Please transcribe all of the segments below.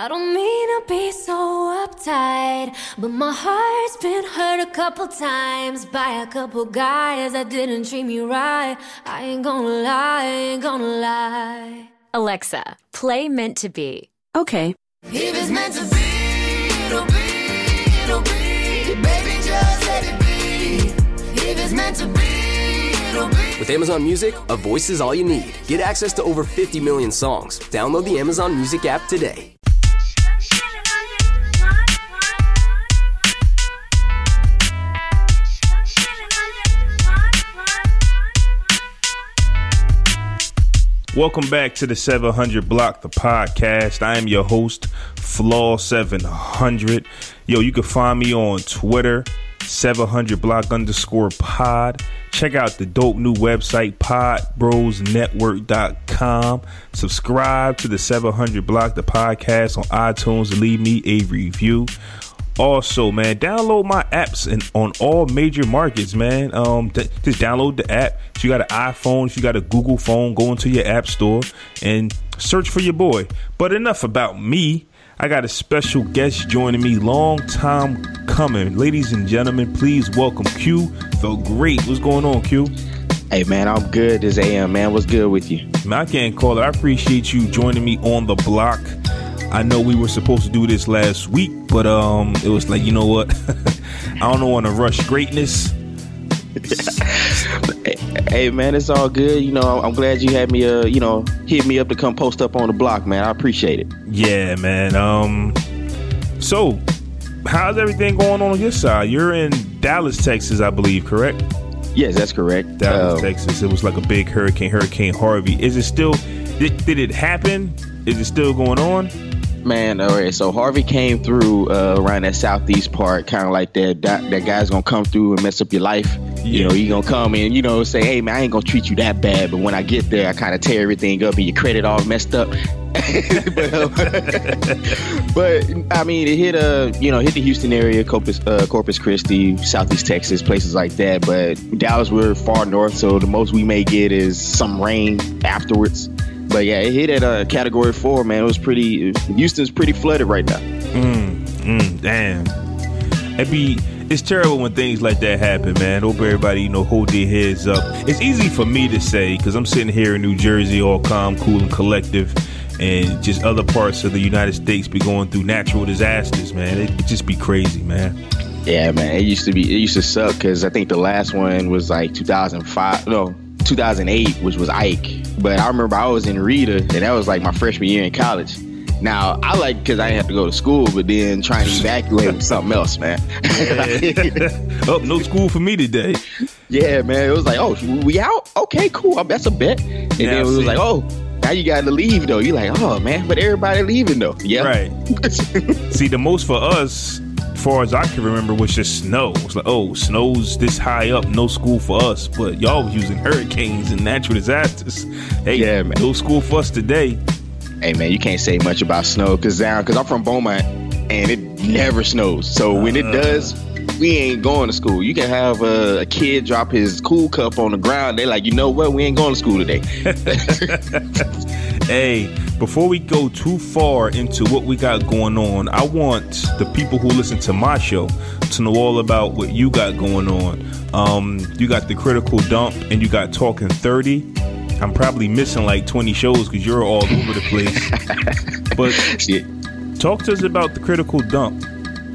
I don't mean to be so uptight, but my heart's been hurt a couple times by a couple guys that didn't treat me right. I ain't gonna lie, I ain't gonna lie. Alexa, play Meant to Be. Okay. If it's meant to be, it'll be, it'll be. Baby, just let it be. If it's meant to be, it'll be. With Amazon Music, a voice is all you need. Get access to over 50 million songs. Download the Amazon Music app today. Welcome back to the 700 Block, the podcast. I am your host, Flaw 700. Yo, you can find me on Twitter, 700 Block underscore pod. Check out the dope new website, podbrosnetwork.com. Subscribe to the 700 Block, the podcast on iTunes and leave me a review. Also, man, download my apps and on all major markets, man. Um, th- just download the app. If you got an iPhone, if you got a Google phone, go into your app store and search for your boy. But enough about me. I got a special guest joining me, long time coming. Ladies and gentlemen, please welcome Q, the great. What's going on, Q? Hey man, I'm good this AM, man. What's good with you? Man, I can't call it. I appreciate you joining me on the block. I know we were supposed to do this last week, but um, it was like, you know what? I don't want to rush greatness. Hey man, it's all good. You know, I'm glad you had me uh, you know, hit me up to come post up on the block, man. I appreciate it. Yeah, man. Um, so how's everything going on on your side? You're in Dallas, Texas, I believe, correct? Yes, that's correct. Dallas, Uh, Texas. It was like a big hurricane, Hurricane Harvey. Is it still? Did, did it happen? Is it still going on? Man, all right. So Harvey came through uh, around that southeast part, kind of like that, that. That guy's gonna come through and mess up your life. You know, he gonna come and you know say, "Hey man, I ain't gonna treat you that bad," but when I get there, I kind of tear everything up and your credit all messed up. but, uh, but I mean, it hit uh, you know, hit the Houston area, Corpus, uh, Corpus Christi, Southeast Texas, places like that. But Dallas, we're far north, so the most we may get is some rain afterwards. But yeah, it hit at a category four, man. It was pretty. Houston's pretty flooded right now. Mm, damn. It be it's terrible when things like that happen, man. Hope everybody, you know, hold their heads up. It's easy for me to say because I'm sitting here in New Jersey, all calm, cool, and collective, and just other parts of the United States be going through natural disasters, man. It just be crazy, man. Yeah, man. It used to be. It used to suck because I think the last one was like 2005. No, 2008, which was Ike. But I remember I was in Rita, and that was like my freshman year in college. Now I like because I didn't have to go to school, but then trying to evacuate was something else, man. oh, no school for me today. yeah, man. It was like, oh, we out? Okay, cool. That's a bet. And Now, then it was see. like, oh, now you got to leave though. You're like, oh man, but everybody leaving though. Yeah, Right. See, the most for us, far as I can remember, was just snow. It's like, oh, snow's this high up, no school for us. But y'all was using hurricanes and natural disasters. Hey, Yeah, man. no school for us today. hey man, you can't say much about snow because down because I'm from Beaumont and it never snows. So when it uh. does, we ain't going to school. You can have a, a kid drop his cool cup on the ground. They like, you know what? We ain't going to school today. Hey, before we go too far into what we got going on, I want the people who listen to my show to know all about what you got going on. Um, you got the critical dump and you got talking 30. I'm probably missing like 20 shows because you're all over the place. but Shit. talk to us about the critical dump.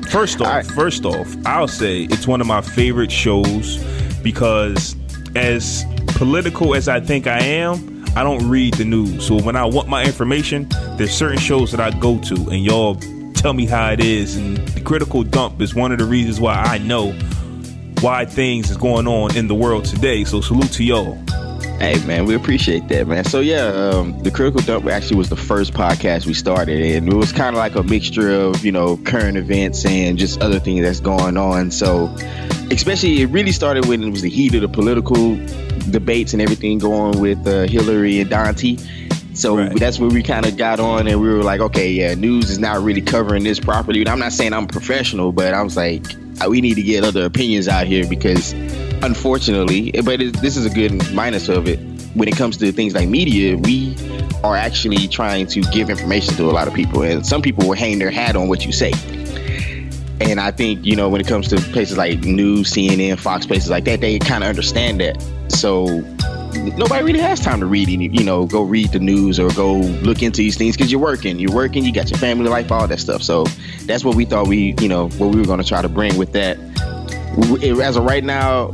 First off, right. first off, I'll say it's one of my favorite shows because as political as I think I am, I don't read the news. So when I want my information, there's certain shows that I go to and y'all tell me how it is and the critical dump is one of the reasons why I know why things is going on in the world today. So salute to y'all. Hey man, we appreciate that, man. So yeah, um, the critical dump actually was the first podcast we started, and it was kind of like a mixture of you know current events and just other things that's going on. So, especially it really started when it was the heat of the political debates and everything going with uh, Hillary and Dante. So Right. that's where we kind of got on, and we were like, okay, yeah, news is not really covering this properly. And I'm not saying I'm professional, but I was like, we need to get other opinions out here because, unfortunately, but it, this is a good minus of it. When it comes to things like media, we are actually trying to give information to a lot of people, and some people will hang their hat on what you say. And I think you know when it comes to places like News, CNN, Fox, places like that, they kind of understand that. So nobody really has time to read any, you know, go read the news or go look into these things because you're working, you're working, you got your family life, all that stuff. So that's what we thought we, you know, what we were going to try to bring with that. As of right now,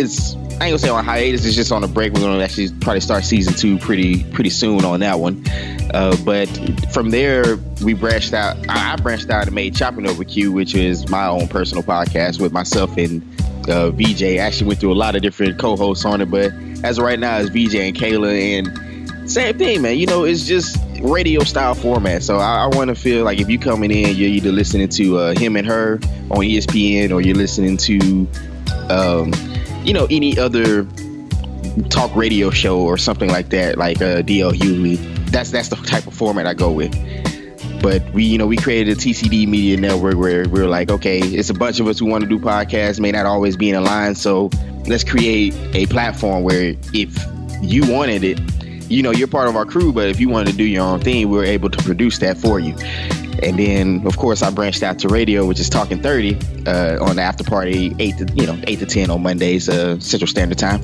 it's I ain't gonna say on hiatus. It's just on a break. We're gonna actually probably start season two pretty pretty soon on that one. Uh, but from there, we branched out. I branched out and made Chopping Over Q, which is my own personal podcast with myself and uh, VJ. Actually, went through a lot of different co-hosts on it, but as of right now, it's VJ and Kayla, and same thing, man. You know, it's just radio style format. So I, I want to feel like if you coming in, you're either listening to uh, him and her on ESPN, or you're listening to, um, you know, any other talk radio show or something like that, like uh, DL Hughley. That's that's the type of format I go with. But we, you know, we created a TCD Media Network where we're like, okay, it's a bunch of us who want to do podcasts, may not always be in a line. So let's create a platform where if you wanted it, you know, you're part of our crew, but if you wanted to do your own thing, we are able to produce that for you. And then, of course, I branched out to radio, which is Talking 30 uh, on the after party, eight to you know eight to ten on Mondays, uh, Central Standard Time.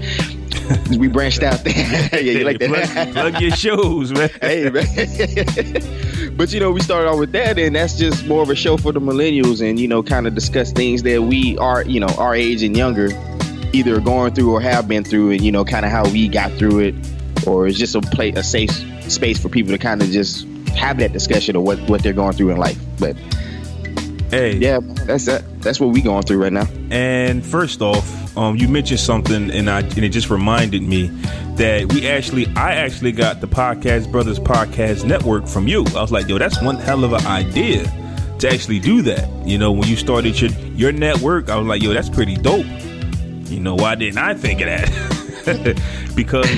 we branched out there. yeah, you like that? plug, plug your shows, man. hey, man. but you know, we started off with that, and that's just more of a show for the millennials, and you know, kind of discuss things that we are, you know, our age and younger, either going through or have been through, and you know, kind of how we got through it, or it's just a play a safe space for people to kind of just have that discussion of what what they're going through in life. But hey, yeah, that's that. That's what we're going through right now. And first off, um, you mentioned something, and I and it just reminded me that we actually, I actually got the Podcast Brothers Podcast Network from you. I was like, yo, that's one hell of an idea to actually do that. You know, when you started your your network, I was like, yo, that's pretty dope. You know, why didn't I think of that? because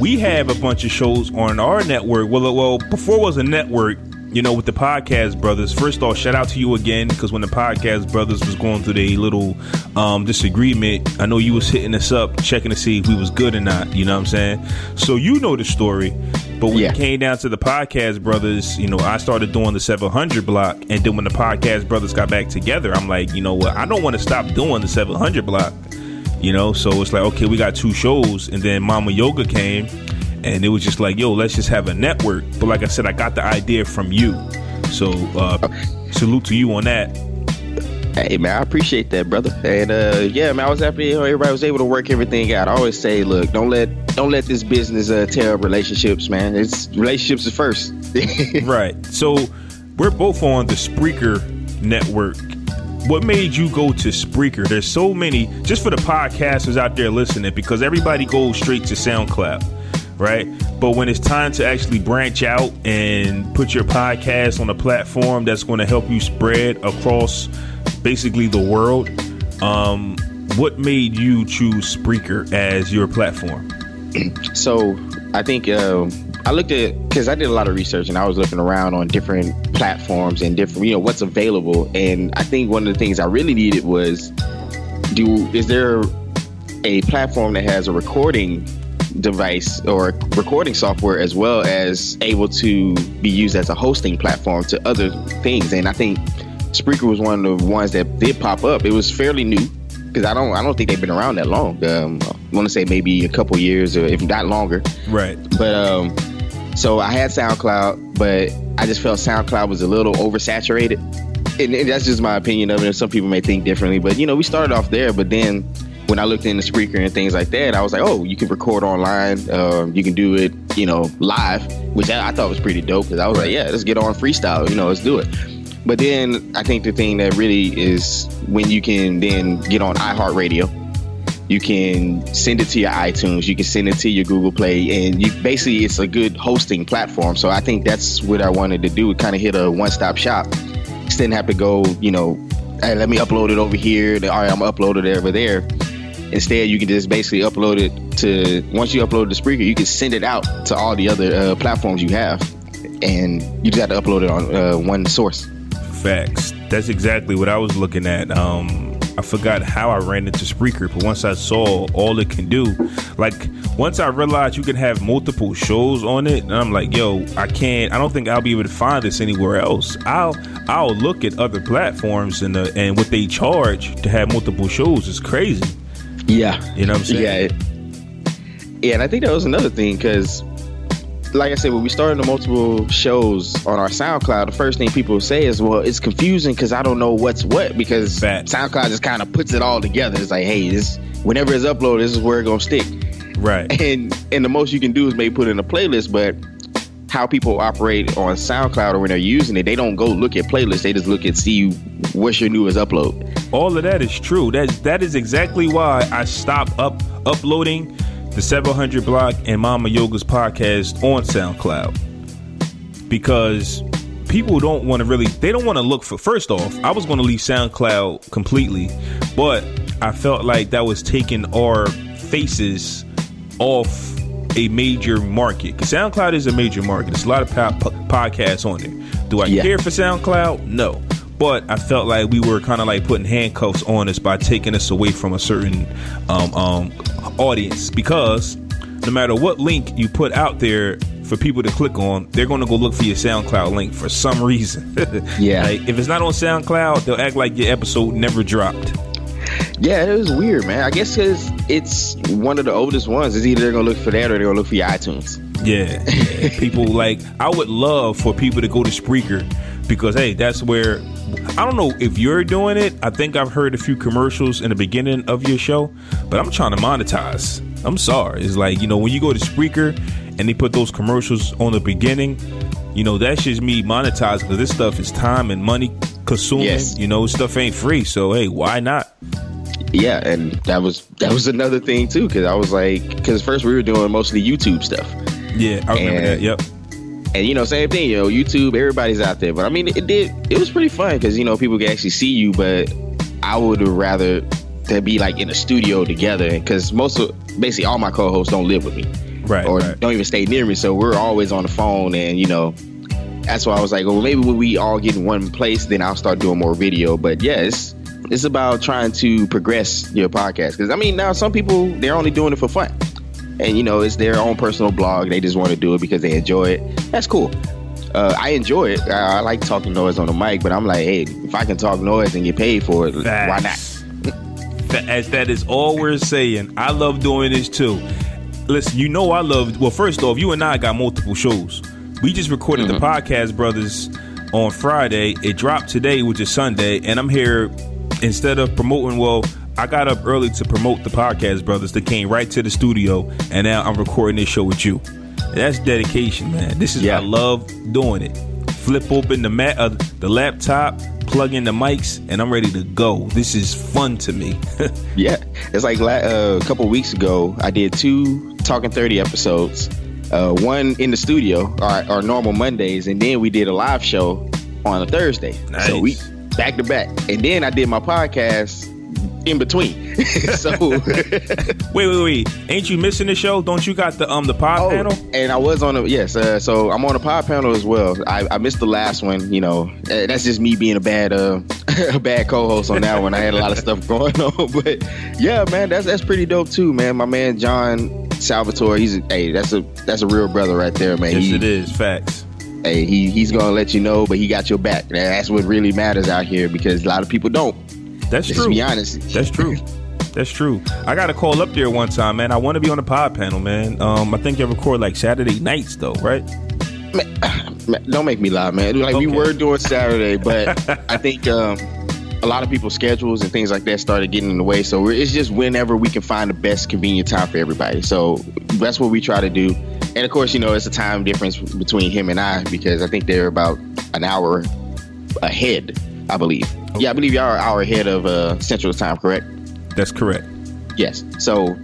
we have a bunch of shows on our network. Well, well, before it was a network, you know, with the podcast brothers. First off, shout out to you again because when the podcast brothers was going through the little um, disagreement, I know you was hitting us up, checking to see if we was good or not. You know what I'm saying? So you know the story. But when yeah. it came down to the podcast brothers, you know, I started doing the 700 block, and then when the podcast brothers got back together, I'm like, you know what? I don't want to stop doing the 700 block. You know, so it's like, okay, we got two shows, and then Mama Yoga came, and it was just like, yo, let's just have a network. But like I said, I got the idea from you, so uh, salute to you on that. Hey man, I appreciate that, brother. And uh, yeah, man, I was happy. Everybody was able to work everything out. I always say, look, don't let don't let this business uh, tear up relationships, man. It's relationships is first. right. So we're both on the Spreaker network. What made you go to Spreaker? There's so many, just for the podcasters out there listening, because everybody goes straight to SoundCloud right? But when it's time to actually branch out and put your podcast on a platform that's going to help you spread across basically the world, um, what made you choose Spreaker as your platform? So I think uh, I looked at because I did a lot of research and I was looking around on different platforms and different, you know, what's available. And I think one of the things I really needed was do is there a platform that has a recording device or recording software as well as able to be used as a hosting platform to other things. And I think Spreaker was one of the ones that did pop up. It was fairly new because I don't I don't think they've been around that long. Um, I want to say maybe a couple years or if not longer. Right. But um, so I had SoundCloud, but I just felt SoundCloud was a little oversaturated. And, and that's just my opinion of it. Some people may think differently, but you know, we started off there, but then when I looked into Spreaker and things like that, I was like, oh, you can record online. Um, you can do it, you know, live, which I, I thought was pretty dope because I was like, yeah, let's get on freestyle. You know, let's do it. But then I think the thing that really is when you can then get on iHeartRadio, you can send it to your iTunes, you can send it to your Google Play, and you basically it's a good hosting platform. So I think that's what I wanted to do, kind of hit a one-stop shop. Just didn't have to go, you know, hey, let me upload it over here. All right, I'm uploaded it over there Instead, you can just basically upload it to once you upload the Spreaker, you can send it out to all the other uh, platforms you have, and you just have to upload it on uh, one source. Facts. That's exactly what I was looking at. Um, I forgot how I ran into Spreaker, but once I saw all it can do, like once I realized you can have multiple shows on it, and I'm like, yo, I can't. I don't think I'll be able to find this anywhere else. I'll I'll look at other platforms and the, and what they charge to have multiple shows is crazy. Yeah, You know what I'm saying? yeah, it- yeah. And I think that was another thing because, like I said, when we started the multiple shows on our SoundCloud, the first thing people say is, "Well, it's confusing because I don't know what's what." Because. SoundCloud just kind of puts it all together. It's like, hey, this whenever it's uploaded, this is where it's gonna stick. Right. and and the most you can do is maybe put in a playlist but how people operate on soundcloud or when they're using it they don't go look at playlists they just look at see what's your newest upload All of that is true. That that is exactly why I stopped up uploading the 700 Block and Mama Yoga's podcast on SoundCloud. Because people don't want to really they don't want to look for first off i was going to leave soundcloud completely but i felt like that was taking our faces off a major market. Because soundcloud is a major market. There's a lot of po- po- podcasts on there. Do i Yeah. care for soundcloud? No but i felt like we were kind of like putting handcuffs on us by taking us away from a certain um, um, audience because no matter what link you put out there for people to click on, they're going to go look for your SoundCloud link for some reason. Yeah. Like, if it's not on SoundCloud, they'll act like your episode never dropped. yeah it was weird man i guess because it's one of the oldest ones it's either they're gonna look for that or they're gonna look for your itunes yeah. people like, I would love for people to go to Spreaker because, hey, that's where. I don't know if you're doing it. I think I've heard a few commercials in the beginning of your show, but I'm trying to monetize. I'm sorry. It's like, you know, when you go to Spreaker and they put those commercials on the beginning, you know, that's just me monetizing because this stuff is time and money consuming. Yes. You know, stuff ain't free. So, hey, why not? yeah and that was that was another thing too because i was like because first we were doing mostly youtube stuff Yeah, I remember And- that. Yep. And you know same thing you know youtube everybody's out there but i mean it did it was pretty fun because you know people can actually see you but i would rather to be like in a studio together because most of basically all my co-hosts don't live with me Right. or right. don't even stay near me so we're always on the phone and you know that's why i was like well maybe when we all get in one place then i'll start doing more video but yeah it's it's about trying to progress your podcast because i mean now some people they're only doing it for fun and you know it's their own personal blog they just want to do it because they enjoy it that's cool uh, I enjoy it. I, I like talking noise on the mic, but I'm like, hey, if I can talk noise and get paid for it, why not? As that is all we're saying. I love doing this too. Listen, you know I love. Well, first off, you and I got multiple shows. We just recorded the podcast, brothers, on Friday. It dropped today, which is Sunday, and I'm here instead of promoting. Well, I got up early to promote the podcast, brothers. That came right to the studio, and now I'm recording this show with you. That's dedication, man. This is Yeah. I love doing it. Flip open the mat, uh, the laptop, plug in the mics, and I'm ready to go. This is fun to me. Yeah, it's like la- uh, a couple weeks ago, I did two Talking 30 episodes. Uh, one in the studio, our, our normal Mondays, and then we did a live show on a Thursday. So we back to back, and then I did my podcast in between. so wait, wait, wait! Ain't you missing the show? Don't you got the um the pod Oh, panel? and I was on a yes, uh, so I'm on a pod panel as well. I, I missed the last one, you know. Uh, that's just me being a bad uh a bad co-host on that one. I had a lot of stuff going on, but yeah, man, that's that's pretty dope too, man. My man John Salvatore, he's a, hey, that's a that's a real brother right there, man. Yes, He- it is. Facts. Hey, he he's gonna let you know, but he got your back. That's what really matters out here because a lot of people don't. That's Let's true. be honest. That's true. That's true. I got a call up there one time, man. I want to be on the pod panel, man. Um, I think you record like Saturday nights, though, right? Man, don't make me lie, man. Like we were doing Saturday, but I think um, a lot of people's schedules and things like that started getting in the way. So we're, it's just whenever we can find the best convenient time for everybody. So that's what we try to do. And of course, you know, it's a time difference between him and I because I think they're about an hour ahead. I believe. Yeah, I believe y'all are an hour ahead of uh, Central Time, correct? That's correct. Yes. So,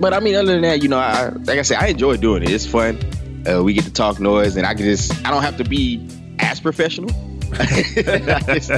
but I mean, other than that, you know, I, like I said, I enjoy doing it. It's fun. Uh, we get to talk noise, and I can just, I don't have to be as professional. I, just,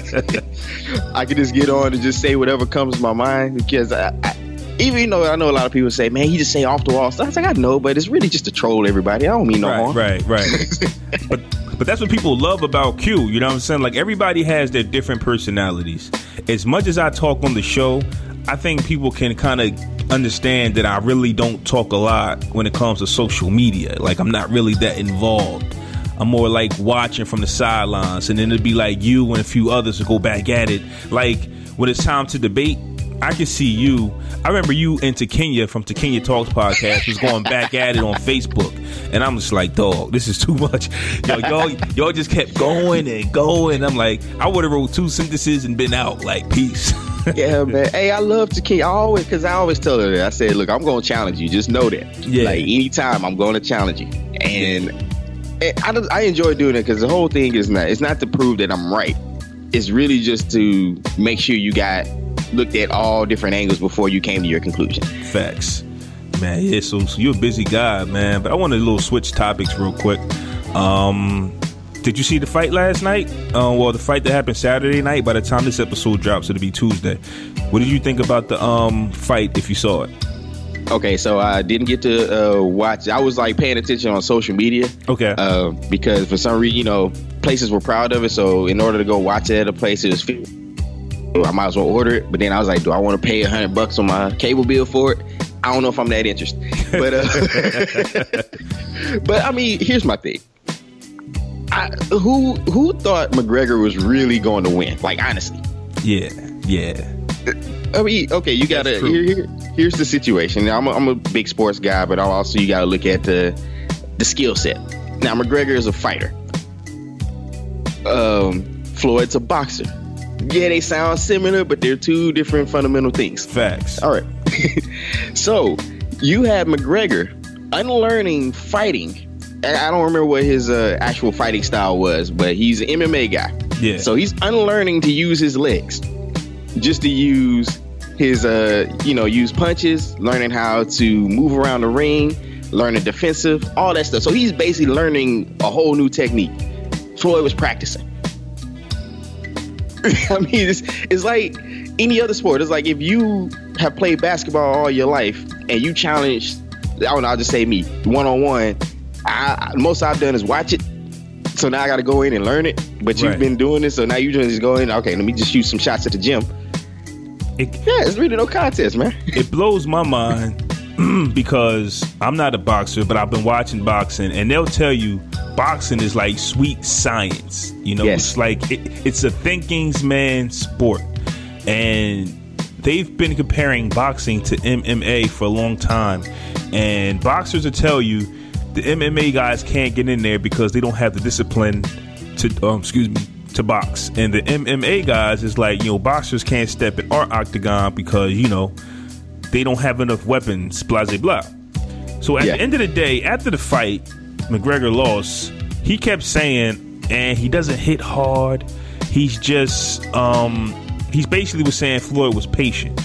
I can just get on and just say whatever comes to my mind because I, I, even though I know a lot of people say, man, he just say off the wall stuff. I was like, I know, but it's really just to troll everybody. I don't mean no right, harm. right, right. but But that's what people love about Q. You know what I'm saying? Like everybody has their different personalities. As much as I talk on the show, I think people can kind of understand that I really don't talk a lot when it comes to social media. Like I'm not really that involved. I'm more like watching from the sidelines, and then it'd be like you and a few others to go back at it. Like when it's time to debate, I can see you. I remember you into Kenya from Kenya Talks podcast was going back at it on Facebook, and I'm just like, dog, this is too much. Yo, y'all, y'all just kept going and going. I'm like, I would have wrote two sentences and been out. Like, peace. yeah, man. Hey, I love Kenya. I always, because I always tell her that. I said, look, I'm going to challenge you. Just know that. Yeah. Like anytime, I'm going to challenge you, and. I, I enjoy doing it because the whole thing is not it's not to prove that I'm right. It's really just to make sure you got looked at all different angles before you came to your conclusion. Facts. Man, yeah, so, so you're a busy guy, man. But I want to little switch topics real quick. Um, did you see the fight last night? Uh, well, the fight that happened Saturday night. By the time this episode drops, it'll be Tuesday. What did you think about the um fight? If you saw it, okay, so I didn't get to uh, watch. I was like paying attention on social media. Okay, uh, because for some reason, you know, places were proud of it. So in order to go watch it at a place, it was I might as well order it. But then I was like, do I want to pay a hundred bucks on my cable bill for it? I don't know if I'm that interested. But uh, but I mean, here's my thing. I, who who thought McGregor was really going to win? Like honestly. Yeah, yeah. I mean, okay, you gotta. Here, here, here's the situation. Now, I'm a, I'm a big sports guy, but also you gotta look at the the skill set. Now, McGregor is a fighter. Um, Floyd's a boxer yeah, they sound similar, but they're two different fundamental things. Facts. All right. so you have McGregor unlearning fighting. I don't remember what his uh, actual fighting style was, but he's an MMA guy. Yeah. So he's unlearning to use his legs, just to use his, uh, you know, use punches, learning how to move around the ring, learning defensive, all that stuff. So he's basically learning a whole new technique. Floyd was practicing. I mean, it's, it's like any other sport. It's like if you have played basketball all your life and you challenge, I don't know, I'll just say me, one on one. Most I've done is watch it. So now I got to go in and learn it. But you've right. been doing this, so now you just go in. Okay, let me just shoot some shots at the gym. It, yeah, it's really no contest, man. It blows my mind because I'm not a boxer, but I've been watching boxing, and they'll tell you boxing is like sweet science. You know, yes. it's like it, it's a thinking's man sport, and they've been comparing boxing to MMA for a long time, and boxers will tell you the MMA guys can't get in there because they don't have the discipline to, um, excuse me, to box, and the MMA guys is like you know boxers can't step in our octagon because you know they don't have enough weapons, blah, blah, blah. So at yeah. the end of the day, after the fight, McGregor lost. He kept saying, and he doesn't hit hard. He's just, um, he's basically was saying Floyd was patient.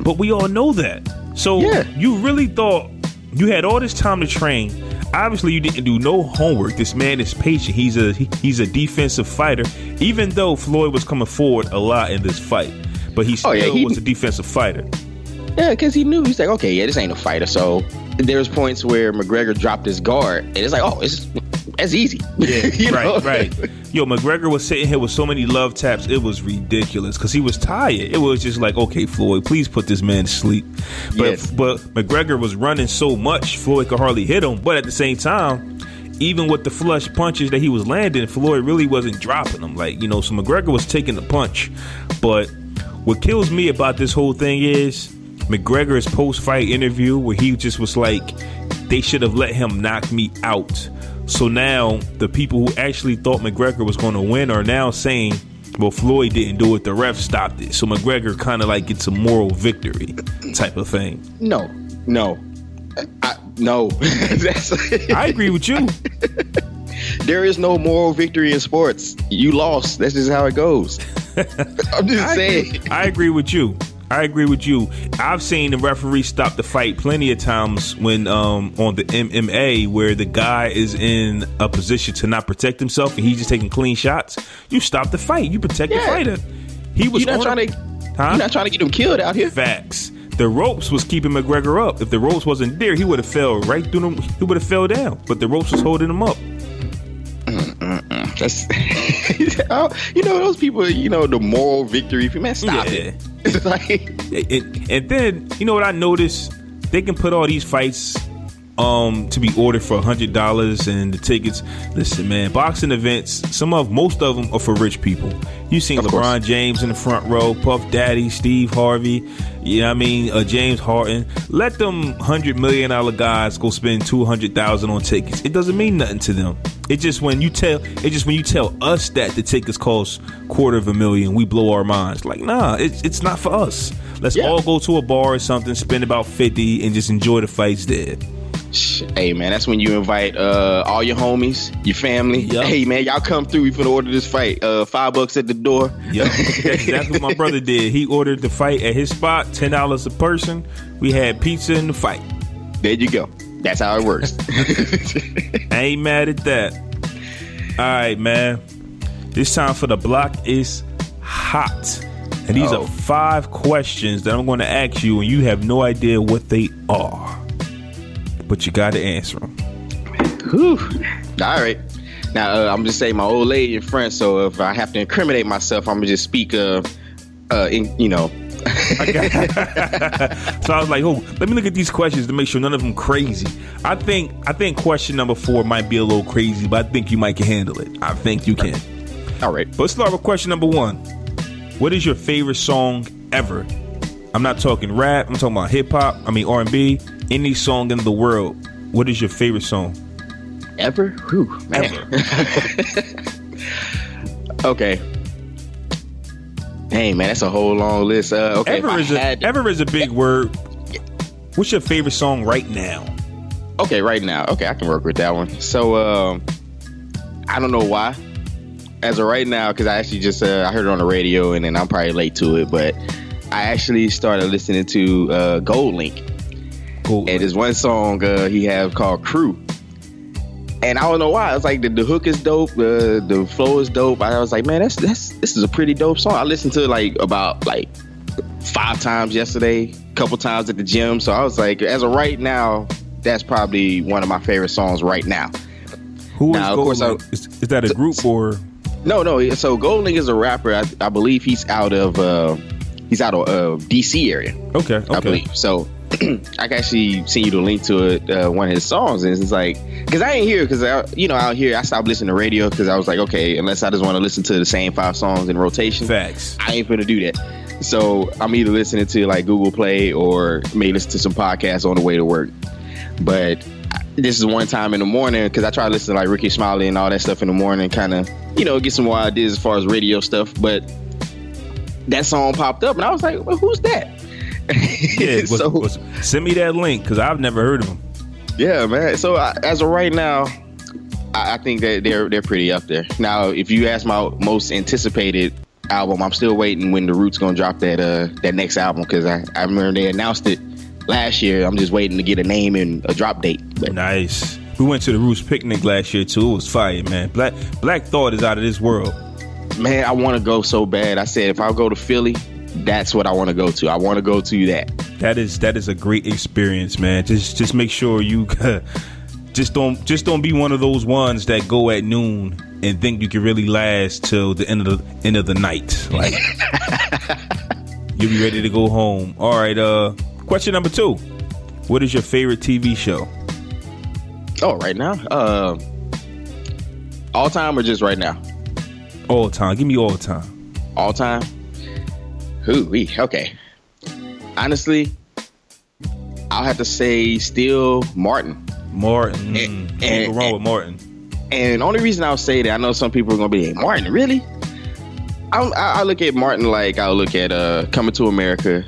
But we all know that. So yeah. you really thought you had all this time to train. Obviously, you didn't do no homework. This man is patient. He's a he, he's a defensive fighter. Even though Floyd was coming forward a lot in this fight, but he still oh, yeah, he, was a defensive fighter. Yeah, because he knew he's like, okay, yeah, this ain't a fighter. So there's points where McGregor dropped his guard, and it's like, oh, it's that's easy. Yeah, right, right. Yo, McGregor was sitting here with so many love taps, it was ridiculous because he was tired. It was just like, okay, Floyd, please put this man to sleep. But yes. but McGregor was running so much, Floyd could hardly hit him. But at the same time, even with the flush punches that he was landing, Floyd really wasn't dropping them. Like you know, so McGregor was taking the punch. But what kills me about this whole thing is McGregor's post fight interview where he just was like, they should have let him knock me out. So now the people who actually thought McGregor was going to win are now saying, well, Floyd didn't do it. The ref stopped it. So McGregor kind of like gets a moral victory type of thing. No, no, I, no. I agree with you. there is no moral victory in sports. You lost. That's just how it goes. I'm just I saying. Agree. I agree with you. I agree with you. I've seen the referee stop the fight plenty of times when um, on the MMA where the guy is in a position to not protect himself and he's just taking clean shots. You stop the fight. You protect yeah. the fighter. He was you're not trying to. Huh? You're not trying to get him killed out here. Facts. The ropes was keeping McGregor up. If the ropes wasn't there, he would have fell right through them. He would have fell down. But the ropes was holding him up. Mm, mm, mm. That's oh, you know those people. You know the moral victory. Man, stop Yeah. it. It's like and, and then you know what I noticed? They can put all these fights um to be ordered for a hundred dollars and the tickets. Listen, man, boxing events. Some of most of them are for rich people. You seen Of LeBron course. James in the front row, Puff Daddy, Steve Harvey. You know what I mean? Uh, James Harden. Let them hundred million dollar guys go spend two hundred thousand on tickets. It doesn't mean nothing to them. It just when you tell it just when you tell us that the tickets cost quarter of a million, we blow our minds. Like, nah, it's it's not for us. Let's Yeah. all go to a bar or something, spend about fifty, and just enjoy the fights there. Hey man, that's when you invite uh, all your homies, your family. Yup. Hey man, y'all come through. We finna order this fight. Uh, five bucks at the door. Yep, that's, that's what my brother did. He ordered the fight at his spot, ten dollars a person. We had pizza in the fight. There you go. That's how it works. I ain't mad at that. All right, man. This time for the block is hot. And these Oh. are five questions that I'm going to ask you, and you have no idea what they are. But you got to answer them. Whew. All right. Now uh, I'm just saying my old lady and front. So if I have to incriminate myself, I'm gonna just speak. Uh, uh, in, you know. So I was like, "Oh, let me look at these questions to make sure none of them crazy." I think I think question number four might be a little crazy, but I think you might can handle it. I think you can. All right. But let's start with question number one. What is your favorite song ever? I'm not talking rap. I'm talking about hip hop. I mean R and B. Any song in the world. What is your favorite song? Ever? Whew, man. okay. Hey man, that's a whole long list. Uh, okay. Ever is a to- ever is a big word. What's your favorite song right now? Okay, right now. Okay, I can work with that one. So, um, I don't know why. As of right now, because I actually just uh, I heard it on the radio, and then I'm probably late to it, but I actually started listening to uh, GoldLink, Cool. and there's one song uh, he have called "Crew," and I don't know why. It's like the, the hook is dope, the the flow is dope. I was like, man, that's that's this is a pretty dope song. I listened to it like about like five times yesterday, couple times at the gym. So I was like, as of right now, that's probably one of my favorite songs right now. Who is now, of course, I- is, is that a group or? No, no. So GoldLink is a rapper. I, I believe he's out of uh, he's out of uh, DC area. Okay, okay. I believe. So I can actually send you the link to it, uh, one of his songs, and it's like, because I ain't here, because I, you know, out here I stopped listening to radio because I was like, okay, unless I just want to listen to the same five songs in rotation, Facts. I ain't gonna do that. So I'm either listening to like Google Play or may listen to some podcasts on the way to work. But this is one time in the morning because I try to listen to like Rickey Smiley and all that stuff in the morning, kind of you know get some more ideas as far as radio stuff. But that song popped up and I was like, well, who's that? Yeah. so was- send me that link because I've never heard of them. yeah, man. So I, as of right now, I, I think that they're they're pretty up there. Now, if you ask my most anticipated album, I'm still waiting when the Roots gonna drop that uh that next album because I I remember they announced it last year. I'm just waiting to get a name and a drop date. But Nice. We went to the Roots picnic last year too. It was fire, man. Black Black Thought is out of this world. man, I want to go so bad. I said if I go to Philly, that's what I want to go to. I want to go to that. That is that is a great experience, man. Just just make sure you just don't just don't be one of those ones that go at noon and think you can really last till the end of the end of the night. Like you'll be ready to go home. All right, uh question number 2. What is your favorite TV show? Oh, right now, uh, all time or just right now? All time. Give me all time. all time. Who we okay? Honestly, I'll have to say still Martin. Martin. And- and- wrong with Martin. And the only reason I'll say that I know some people are gonna be like, Martin, really? I, I, I look at Martin like I look at uh, Coming to America,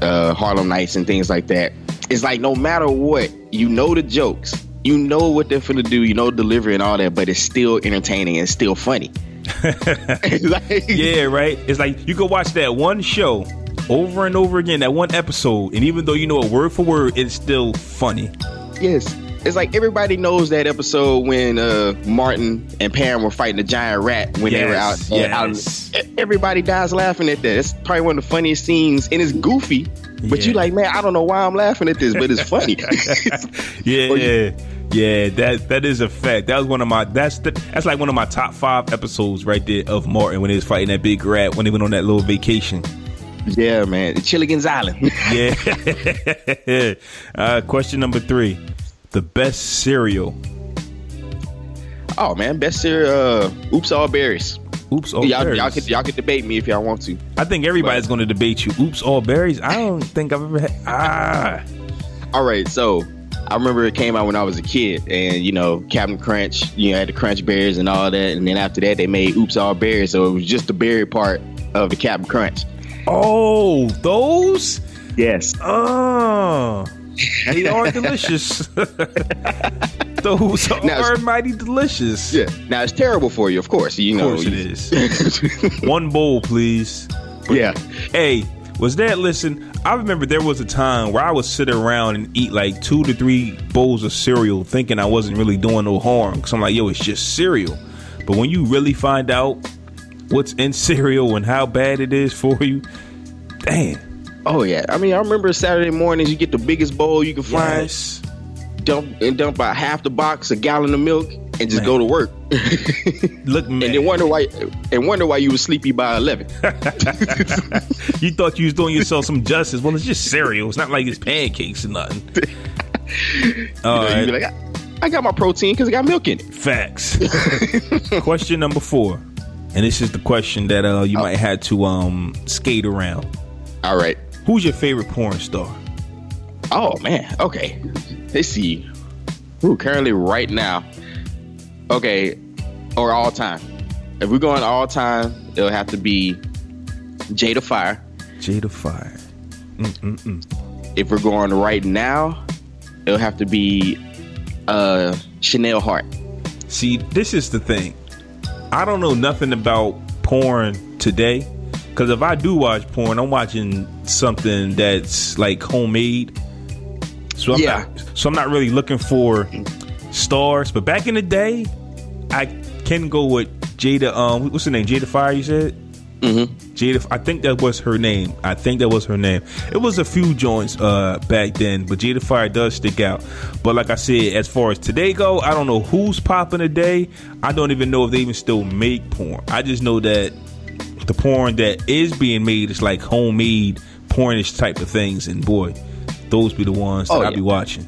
uh, Harlem Nights, and things like that. It's like no matter what, you know the jokes, you know what they're finna do, you know delivery and all that, but it's still entertaining and still funny. Like- Yeah, right. It's like you could watch that one show over and over again, that one episode, and even though you know it word for word, it's still funny. Yes. It's like everybody knows that episode when uh, Martin and Pam were fighting the giant rat when they were out. Yes, out- everybody dies laughing at that. It's probably one of the funniest scenes, and it's goofy. But Yeah. you like, man, I don't know why I'm laughing at this, but it's funny. Yeah, yeah. you- You Yeah, that that is a fact. That was one of my that's the, that's like one of my top five episodes right there of Martin when he was fighting that big rat when he went on that little vacation. Yeah, man. Chilligan's Island. Yeah. uh, question number three: the best cereal. oh man, best cereal. Uh, Oops, all berries. Oops, all y'all, berries. y'all can y'all can debate me if y'all want to. I think everybody's going to debate you. Oops, all berries. I don't think I've ever had. Ah, All right, so I remember it came out when I was a kid, and you know, Captain Crunch, you know, had the Crunch Berries and all that, and then after that, they made Oops All Berries, so it was just the berry part of the Captain Crunch. oh, those. Yes. Oh, they are delicious. those Now, are mighty delicious. Yeah. Now it's terrible for you, of course. You Of know. course it is. One bowl, please. yeah. Hey, was that listen? I remember there was a time where I would sit around and eat like two to three bowls of cereal, thinking I wasn't really doing no harm. Cause I'm like, yo, it's just cereal. But when you really find out what's in cereal and how bad it is for you, damn. Oh yeah. I mean, I remember Saturday mornings, you get the biggest bowl you can find, Yes. dump and dump out half the box, a gallon of milk, and just Man. go to work. Look, man. and then wonder why and wonder why you were sleepy by eleven. you thought you was doing yourself some justice. Well, it's just cereal. It's not like it's pancakes or nothing. All know, you be right. like, I, I got my protein because it got milk in it. Facts. question number four, and this is the question that uh, you might have to um skate around. All right. Who's your favorite porn star? Oh man. Okay. Let's see. Who currently right now? Okay, or all time. If we're going all time, it'll have to be Jada Fire. Jada Fire. Mm, mm, mm. If we're going right now, it'll have to be uh Chanel Hart. See, this is the thing. I don't know nothing about porn today. Because if I do watch porn, I'm watching something that's like homemade. So I'm Yeah. not so I'm not really looking for stars. But back in the day, I can go with Jada. Um, what's her name? Jada Fire. You said. Mm-hmm. Jada. I think that was her name. I think that was her name. It was a few joints uh back then, but Jada Fire does stick out. But like I said, as far as today go, I don't know who's popping today. I don't even know if they even still make porn. I just know that the porn that is being made is like homemade pornish type of things, and boy, those be the ones that Oh, I yeah. be watching.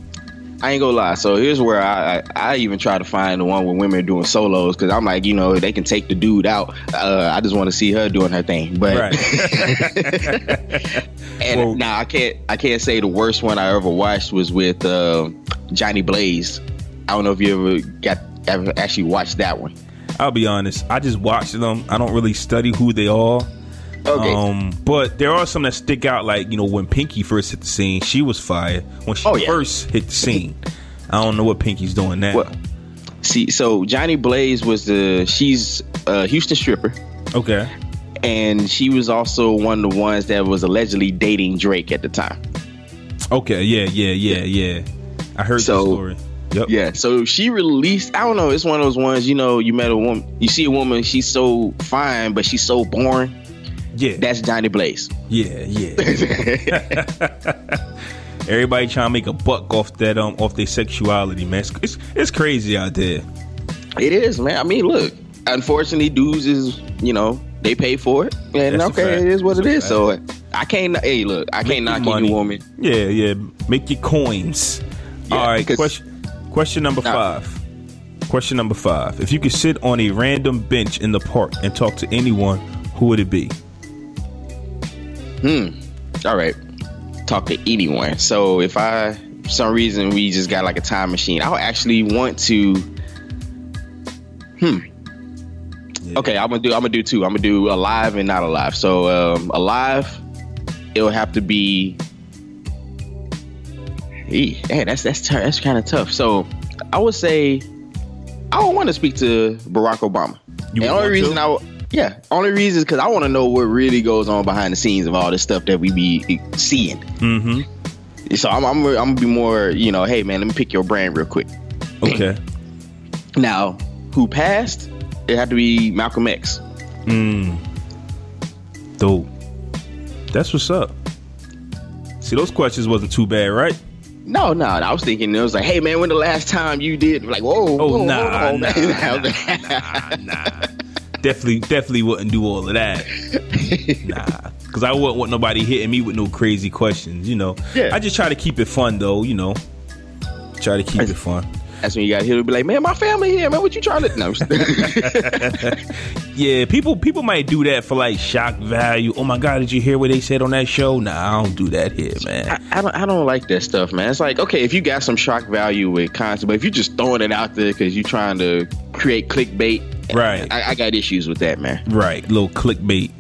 I ain't gonna lie. So here's where I I, I even try to find the one where women are doing solos because I'm like, you know, they can take the dude out. Uh, I just want to see her doing her thing. But Right. and Well- now I can't I can't say the worst one I ever watched was with uh, Jhonni Blaze. I don't know if you ever got ever actually watched that one. I'll be honest. I just watch them. I don't really study who they are. Okay. Um, but there are some that stick out. Like you know, when Pinky first hit the scene, she was fired when she Oh, yeah. first hit the scene. I don't know what Pinky's doing now. Well, see, so Jhonni Blaze was the she's a Houston stripper. okay, And she was also one of the ones that was allegedly dating Drake at the time. okay, yeah, yeah, yeah, yeah. I heard So- the story. Yep. Yeah, so she released. I don't know. It's one of those ones. You know, you met a woman. You see a woman. She's so fine, but she's so boring. Yeah, That's Jhonni Blaze. yeah, yeah. Everybody trying to make a buck off that um off their sexuality, man. It's, it's it's crazy out there. It is, man. I mean, look. Unfortunately, dudes is you know they pay for it, and That's okay, it is what That's it a. So I can't. Hey, look, I can't knock your any woman. Yeah, yeah. Make your coins. Yeah, All right. Question. Question number Nah. five. Question number five. If you could sit on a random bench in the park and talk to anyone, who would it be? All right, talk to anyone. So if I, for some reason, we just got like a time machine, I would actually want to. Hmm. Okay, I'm gonna do. I'm gonna do two. I'm gonna do alive and not alive. So um, alive, it'll have to be. Hey, that's that's t- that's kind of tough. So I would say I don't want to speak to Barack Obama. You and the only reason to? I would- yeah, only reason is because I want to know what really goes on behind the scenes of all this stuff that we be seeing. Mm-hmm. So I'm, I'm, I'm gonna be more, you know, hey man, let me pick your brain real quick. Okay. Now, who passed? It had to be Malcolm X. Mm. Dope. That's what's up. See, those questions wasn't too bad, right? No, no, I was thinking it was like, hey man, when the last time you did like, whoa, Oh whoa, nah, on, nah, nah, nah, nah. Definitely, definitely wouldn't do all of that. Nah, because I wouldn't want nobody hitting me with no crazy questions. You know, Yeah. I just try to keep it fun though. You know, try to keep it fun. That's when you got here be like, man, my family here, man. What you trying to? No, Yeah, people people might do that for like shock value. Oh my god, did you hear what they said on that show? Nah, I don't do that here, man. I, I don't, I don't like that stuff, man. It's like, okay, if you got some shock value with content, but if you're just throwing it out there because you're trying to create clickbait, Right. I, I got issues with that, man. Right, little clickbait.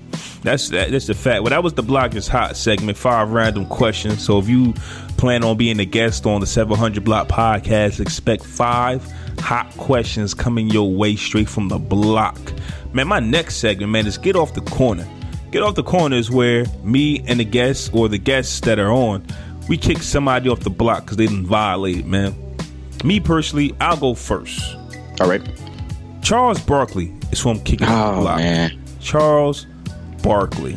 That's that, that's the fact. Well, that was the block is hot segment. Five random questions. So if you plan on being a guest on the 700 Block podcast, expect five hot questions coming your way straight from the block. Man, my next segment, man, is get off the corner. Get off the corner is where me and the guests or the guests that are on, we kick somebody off the block because they didn't violate, man. Me personally, I'll go first. All right. Charles Barkley is who I'm kicking off the Oh block. man. Charles Barkley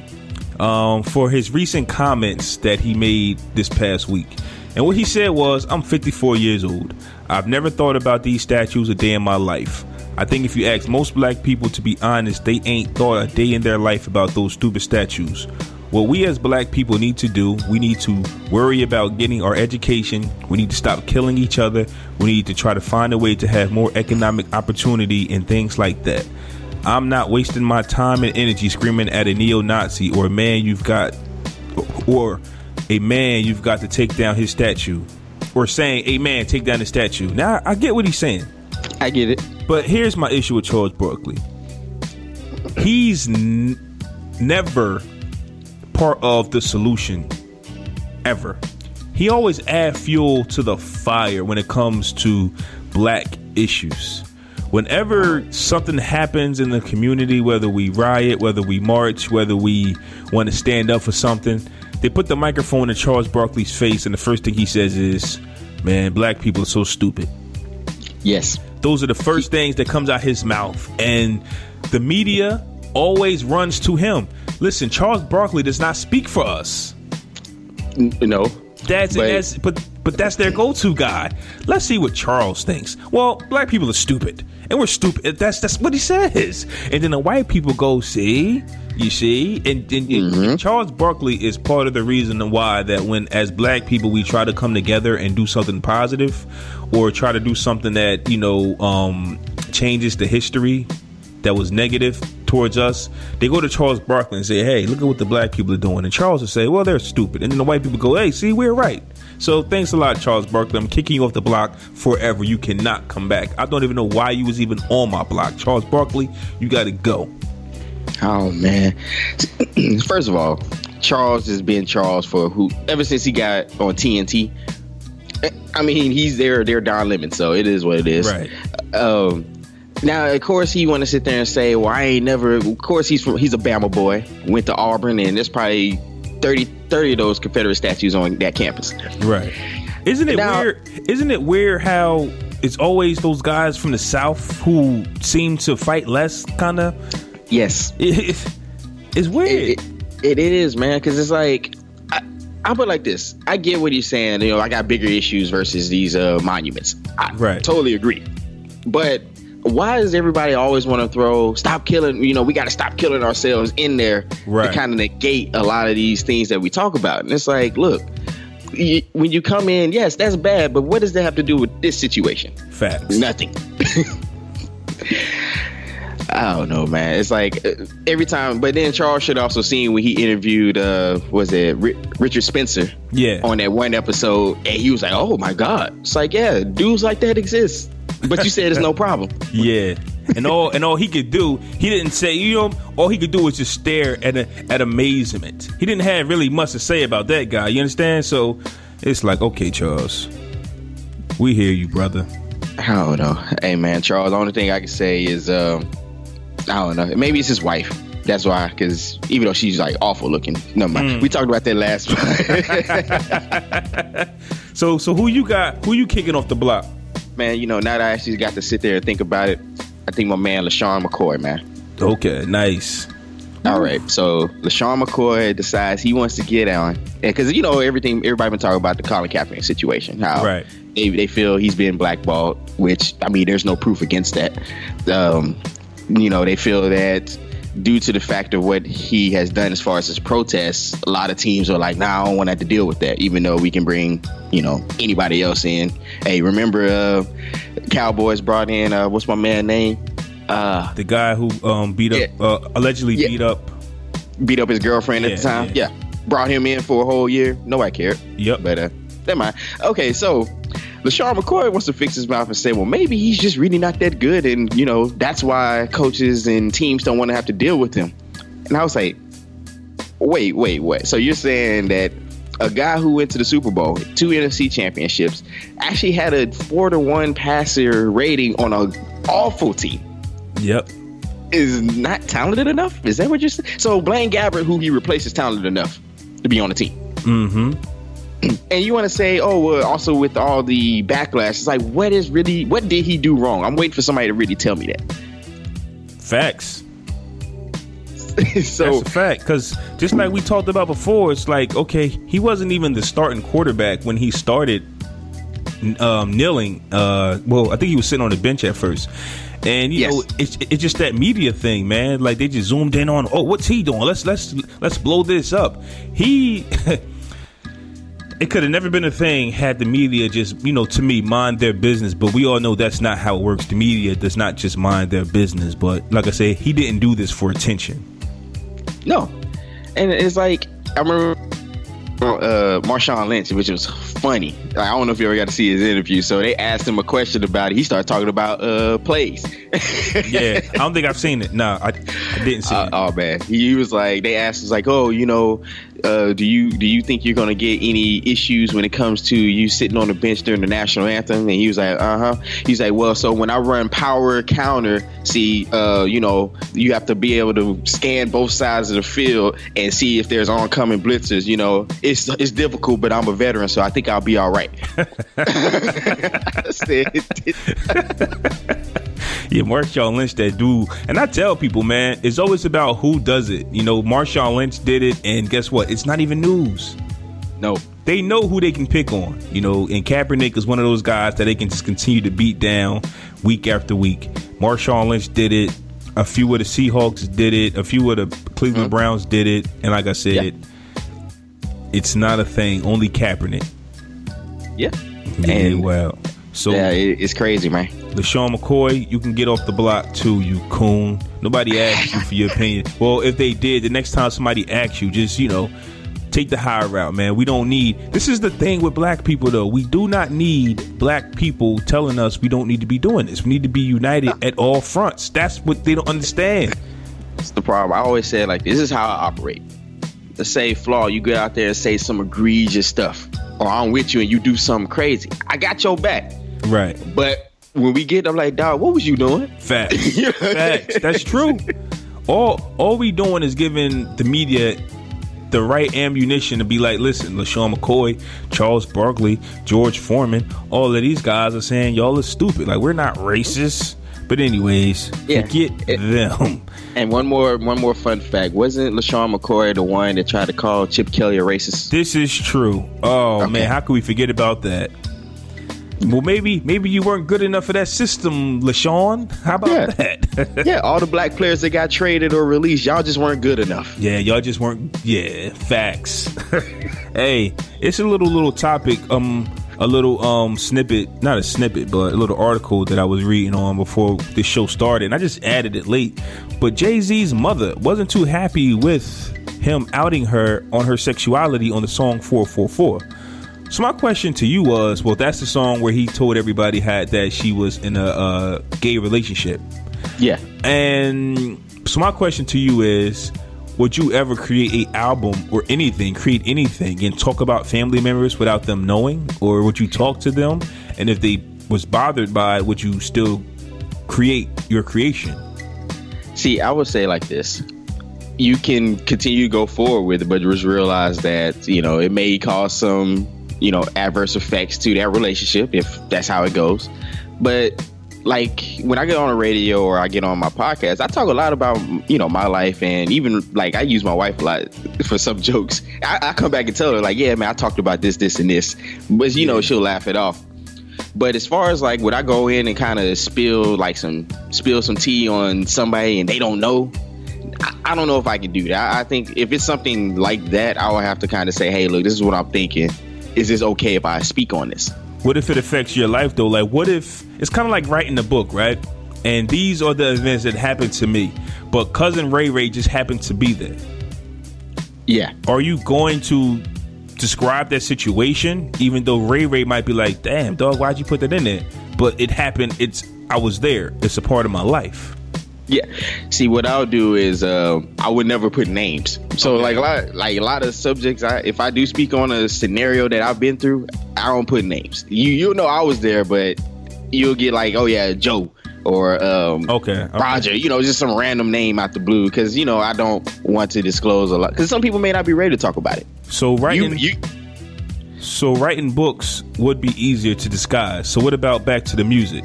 um, for his recent comments that he made this past week. And what he said was, I'm 54 years old. I've never thought about these statues a day in my life. I think if you ask most black people to be honest, they ain't thought a day in their life about those stupid statues. What we as black people need to do, we need to worry about getting our education. We need to stop killing each other. We need to try to find a way to have more economic opportunity and things like that. I'm not wasting my time and energy screaming at a neo-Nazi or a man you've got or a man you've got to take down his statue or saying, "Hey man, take down the statue." Now I get what he's saying, I get it. but here's my issue with Charles Barkley. He's n- never part of the solution ever. He always add fuel to the fire when it comes to black issues. Whenever something happens in the community, whether we riot, whether we march, whether we want to stand up for something, they put the microphone in Charles Barkley's face, and the first thing he says is, "Man, black people are so stupid." Yes. Those are the first things that comes out his mouth, and the media always runs to him. Listen, Charles Barkley does not speak for us. No. That's But- that's but but that's their go-to guy. Let's see what Charles thinks. Well, black people are stupid, and we're stupid. That's that's what he says. And then the white people go, see, you see, and, and, and Charles Barkley is part of the reason why that when as black people we try to come together and do something positive, or try to do something that you know um, changes the history that was negative towards us, they go to Charles Barkley and say, "Hey, look at what the black people are doing," and Charles will say, "Well, they're stupid," and then the white people go, "Hey, see, we're right." So thanks a lot, Charles Barkley. I'm kicking you off the block forever. You cannot come back. I don't even know why you was even on my block, Charles Barkley. You got to go. Oh man. First of all, Charles has been Charles for who ever since he got on TNT. I mean, he's there, their Don Lemon, so it is what it is. Right. Um, now, of course, he want to sit there and say, "Well, I ain't never." Of course, he's from he's a Bama boy, went to Auburn, and there's probably 30, 30 of those Confederate statues on that campus. Right. Isn't it Now- weird? Isn't it weird how it's always those guys from the South who seem to fight less? Kind of. Yes, It, it's weird. it, it, it is, man, because it's like I, I put it like this. I get what he's saying. You know, I got bigger issues versus these uh, monuments. I Right. totally agree. But why does everybody always want to throw stop killing? You know, we got to stop killing ourselves in there Right. to kind of negate a lot of these things that we talk about. And it's like, look. You, when you come in, yes, that's bad, but what does that have to do with this situation? Facts. Nothing. I don't know, man. It's like uh, every time. But then Charles should also seen when he interviewed, uh, was it Ri- Richard Spencer? Yeah. On that one episode, and he was like, "Oh my god!" It's like, yeah, dudes like that exist. But you said it's no problem. Yeah. And all and all he could do, he didn't say, you know, all he could do was just stare at a, at amazement. He didn't have really much to say about that guy. You understand? So it's like, okay, Charles, we hear you, brother. I don't know. Hey, man, Charles. The only thing I can say is, um, I don't know. Maybe it's his wife. That's why, because even though she's like awful looking, no mind. We talked about that last. So so who you got? Who you kicking off the block? Man, you know, now that I actually got to sit there and think about it, I think my man LeSean McCoy, man. Okay, nice. All right, so LeSean McCoy decides he wants to get on, and because you know everything, everybody been talking about the Colin Kaepernick situation, how Right. they, they feel he's been blackballed, which I mean, there's no proof against that. Um, you know, they feel that due to the fact of what he has done as far as his protests, a lot of teams are like, "Nah, I don't want to have to deal with that." Even though we can bring, you know, anybody else in. Hey, remember, uh, Cowboys brought in uh, what's my man name? Uh, The guy who um, beat up, Yeah. uh, allegedly Yeah. beat up. beat up his girlfriend at the time. yeah. Yeah. Brought him in for a whole year. Nobody cared. Yep. But uh never mind. Okay, so LeSean McCoy wants to fix his mouth and say, well, maybe he's just really not that good, and you know, that's why coaches and teams don't want to have to deal with him. And I was like, wait, wait, wait. So you're saying that a guy who went to the Super Bowl, two NFC championships, actually had a four to one passer rating on an awful team Yep. is not talented enough? Is that what you're saying? So Blaine Gabbert, who he replaces, talented enough to be on the team. Mm-hmm. And you want to say, oh, well, also with all the backlash, it's like, what is really, what did he do wrong? I'm waiting for somebody to really tell me that. Facts. so, That's a fact. Because just like we talked about before, it's like okay, he wasn't even the starting quarterback when he started um, kneeling. Uh, well, I think he was sitting on the bench at first. And you Yes. know, it's it's just that media thing, man. Like they just zoomed in on, oh, what's he doing? Let's let's let's blow this up. He, it could have never been a thing had the media just, you know, to me, mind their business. But we all know that's not how it works. The media does not just mind their business. But like I say, he didn't do this for attention. no. And it's like, I remember uh, Marshawn Lynch, which was funny. Like, I don't know if you ever got to see his interview. So they asked him a question about it. He started talking about uh, plays. Yeah, I don't think I've seen it. No, I, I didn't see Uh, it. oh man, he was like, they asked us like, oh, you know, uh, do you do you think you're gonna get any issues when it comes to you sitting on the bench during the national anthem? And he was like, uh huh. He's like, well, so when I run power counter, see, uh, you know, you have to be able to scan both sides of the field and see if there's oncoming blitzers. You know, it's it's difficult, but I'm a veteran, so I think I'll be all right. Yeah, Marshawn Lynch, that dude. And I tell people, man, it's always about who does it. You know, Marshawn Lynch did it, and guess what? It's not even news. no, They know who they can pick on. You know, and Kaepernick is one of those guys that they can just continue to beat down week after week. Marshawn Lynch did it. A few of the Seahawks did it. A few of the Cleveland mm-hmm. Browns did it. And like I said, Yeah. It's not a thing. Only Kaepernick. yeah, Yeah, And- well. So yeah, it's crazy, man. LeSean McCoy, you can get off the block too, you coon. Nobody asked you for your opinion. Well, if they did, the next time somebody asks you, just, you know, take the high route, man. We don't need this is the thing with black people though. We do not need black people telling us we don't need to be doing this. We need to be united at all fronts. That's what they don't understand. That's the problem. I always say like this is how I operate. Let's say flaw, you go out there and say some egregious stuff, or I'm with you and you do something crazy. I got your back. Right. But when we get, I'm like, dog, what was you doing? Facts. Facts. That's true. All all we doing is giving the media the right ammunition to be like, listen, LeSean McCoy, Charles Barkley, George Foreman, all of these guys are saying y'all are stupid. Like we're not racist. But anyways, Yeah. forget It- them. And one more, one more fun fact: wasn't LeSean McCoy the one that tried to call Chip Kelly a racist? This is true. Oh Okay. man, how could we forget about that? Well, maybe maybe you weren't good enough for that system, LeSean. How about Yeah. that? yeah, all the black players that got traded or released, y'all just weren't good enough. Yeah, y'all just weren't. Yeah, facts. hey, it's a little little topic. Um, a little um snippet, not a snippet, but a little article that I was reading on before the show started, and I just added it late. But Jay Z's mother wasn't too happy with him outing her on her sexuality on the song 444. So my question to you was, well, that's the song where he told everybody had that she was in a uh, gay relationship. Yeah, And so my question to you is would you ever create a album or anything, create anything and talk about family members without them knowing or would you talk to them and if they was bothered by would you still create your creation? See, I would say like this. You can continue to go forward with it, but just realize that, you know, it may cause some, you know, adverse effects to that relationship if that's how it goes. But like when I get on the radio or I get on my podcast, I talk a lot about you know my life and even like I use my wife a lot for some jokes. I, I come back and tell her like, yeah, man, I talked about this, this, and this, but you know she'll laugh it off. But as far as like would I go in and kind of spill like some spill some tea on somebody and they don't know, I, I don't know if I can do that. I, I think if it's something like that, I would have to kind of say, hey, look, this is what I'm thinking. Is this okay if I speak on this? What if it affects your life though? Like, what if it's kind of like writing a book, right? And these are the events that happened to me, but cousin Ray Ray just happened to be there. Yeah. Are you going to describe that situation, even though Ray Ray might be like, "Damn, dog, why'd you put that in there?" But it happened. It's I was there. It's a part of my life. Yeah. See, what I'll do is uh, I would never put names. So like a lot, like a lot of subjects, I, if I do speak on a scenario that I've been through, I don't put names. You you know I was there, but you'll get like, oh yeah, Joe or um, Okay, okay. Roger. You know, just some random name out the blue because you know I don't want to disclose a lot because some people may not be ready to talk about it. So You, writing, you so writing books would be easier to disguise. So what about back to the music?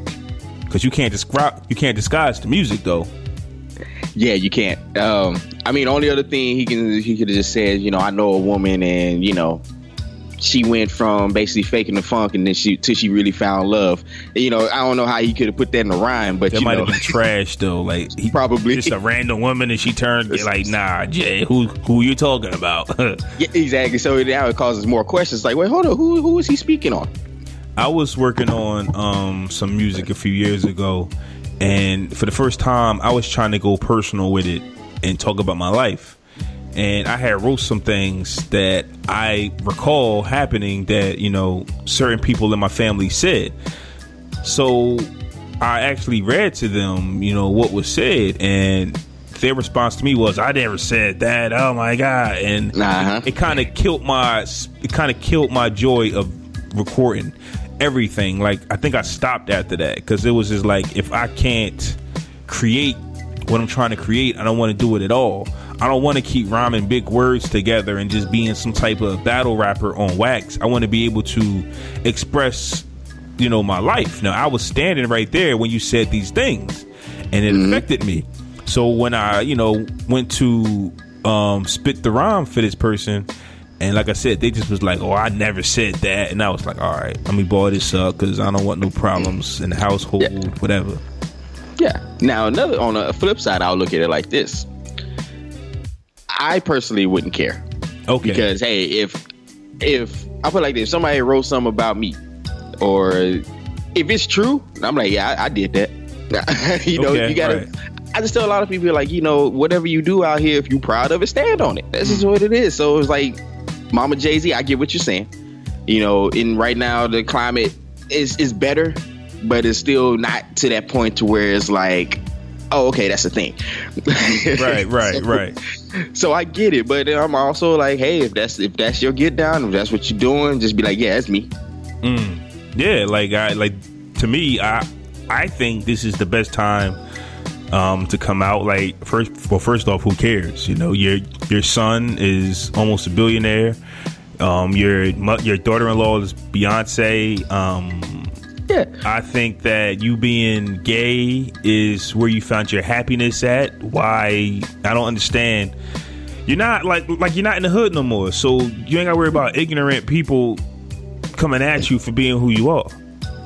Because you can't describe, you can't disguise the music though. Yeah, you can't. Um, I mean, only other thing he can he could have just said, you know, I know a woman, and you know, she went from basically faking the funk, and then she till she really found love. You know, I don't know how he could have put that in a rhyme, but That you might know, have been trash though. Like he, Probably. just a random woman, and she turned like, "Nah, Jay, who who you talking about?" yeah, exactly. So now it causes more questions. Like, wait, hold on, who who is he speaking on? I was working on um, some music a few years ago, and for the first time, I was trying to go personal with it and talk about my life. And I had wrote some things that I recall happening that you know certain people in my family said. So I actually read to them, you know, what was said, and their response to me was, "I never said that." Oh my god! And Uh-huh. it kind of killed my it kind of killed my joy of recording everything. Like I think I stopped after that because it was just like if I can't create what I'm trying to create, I don't want to do it at all. I don't want to keep rhyming big words together and just being some type of battle rapper on wax. I want to be able to express, you know, my life. Now I was standing right there when you said these things, and it affected me. So when I, you know, went to um, spit the rhyme for this person, and like I said, they just was like, "Oh, I never said that," and I was like, "All right, let me ball this up because I don't want no problems in the household, Yeah. whatever." Yeah. Now another on the flip side, I'll look at it like this. I personally wouldn't care. Okay, because hey, if if I feel like if somebody wrote something about me, or if it's true, I'm like, yeah, I, I did that. you know, Okay, you gotta. right. I just tell a lot of people like, you know, whatever you do out here, if you're proud of it, stand on it. This Mm. is what it is. So it's like, Mama Jay Z, I get what you're saying. You know, in right now the climate is is better, but it's still not to that point to where it's like, oh, okay, that's the thing. right, right, right. So I get it, but I'm also like, hey, if that's if that's your get down, if that's what you're doing, just be like, yeah, that's me. Mm. Yeah, like I like to me, I I think this is the best time um to come out. Like first, well, first off, who cares? You know, your your son is almost a billionaire. Um, your your daughter-in-law is Beyonce. Um, Yeah. I think that you being gay is where you found your happiness at. Why I don't understand. You're not like like you're not in the hood no more, so you ain't got to worry about ignorant people coming at you for being who you are.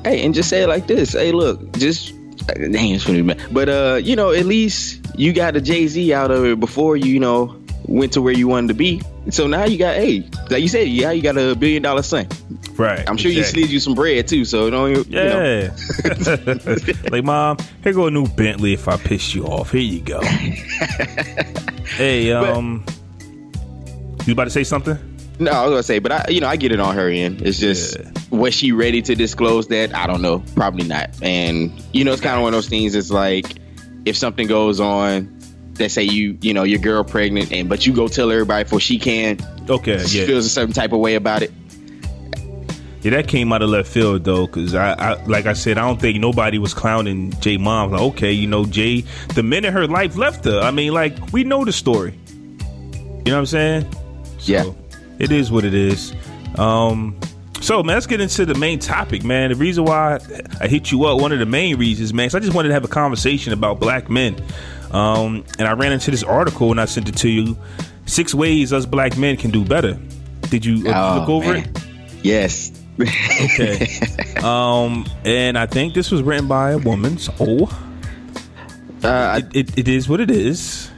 Hey, and just say it like this. Hey, look, just dang, it's funny, man. But uh, you know, at least you got a Jay Z out of it before you, you know, went to where you wanted to be. So now you got, hey, like you said, yeah, you got a billion dollar son. Right. I'm sure you exactly. slid you some bread too. So don't you, you know. Yeah. like, mom, here go a new Bentley if I piss you off. Here you go. hey, um, you about to say something? No, I was gonna say, but I, you know, I get it on her end. It's just, Yeah. Was she ready to disclose that? I don't know. Probably not. And you know, it's kind of one of those things. It's like if something goes on, let's say you, you know, your girl pregnant, and but you go tell everybody before she can. Okay, She yeah. feels a certain type of way about it. Yeah, that came out of left field though, because I, I, like I said, I don't think nobody was clowning Jay mom. Like, okay, you know, Jay, the minute her life left her, I mean, like we know the story. You know what I'm saying? So, Yeah. It is what it is. Um, So, man, let's get into the main topic, man. The reason why I hit you up, one of the main reasons, man, is I just wanted to have a conversation about black men. Um, and I ran into this article and I sent it to you. Six ways us black men can do better. Did you uh, Oh, look over man. it? Yes. Okay. um, and I think this was written by a woman. So Uh, it, it, it is what it is.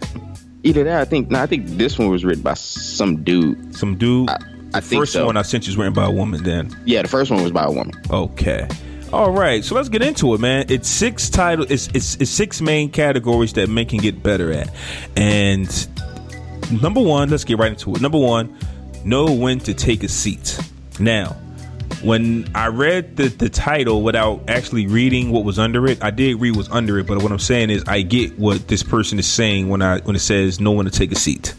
either that, I think. No, I think this one was written by some dude. Some dude. I, I think first so. one I sent you was written by a woman. Then yeah, the first one was by a woman. Okay. All right, so let's get into it, man. It's six title. It's, it's it's six main categories that men can get better at, and number one, let's get right into it. Number one, know when to take a seat. Now, when I read the the title without actually reading what was under it, I did read what's under it, but what I'm saying is I get what this person is saying when I when it says know when to take a seat.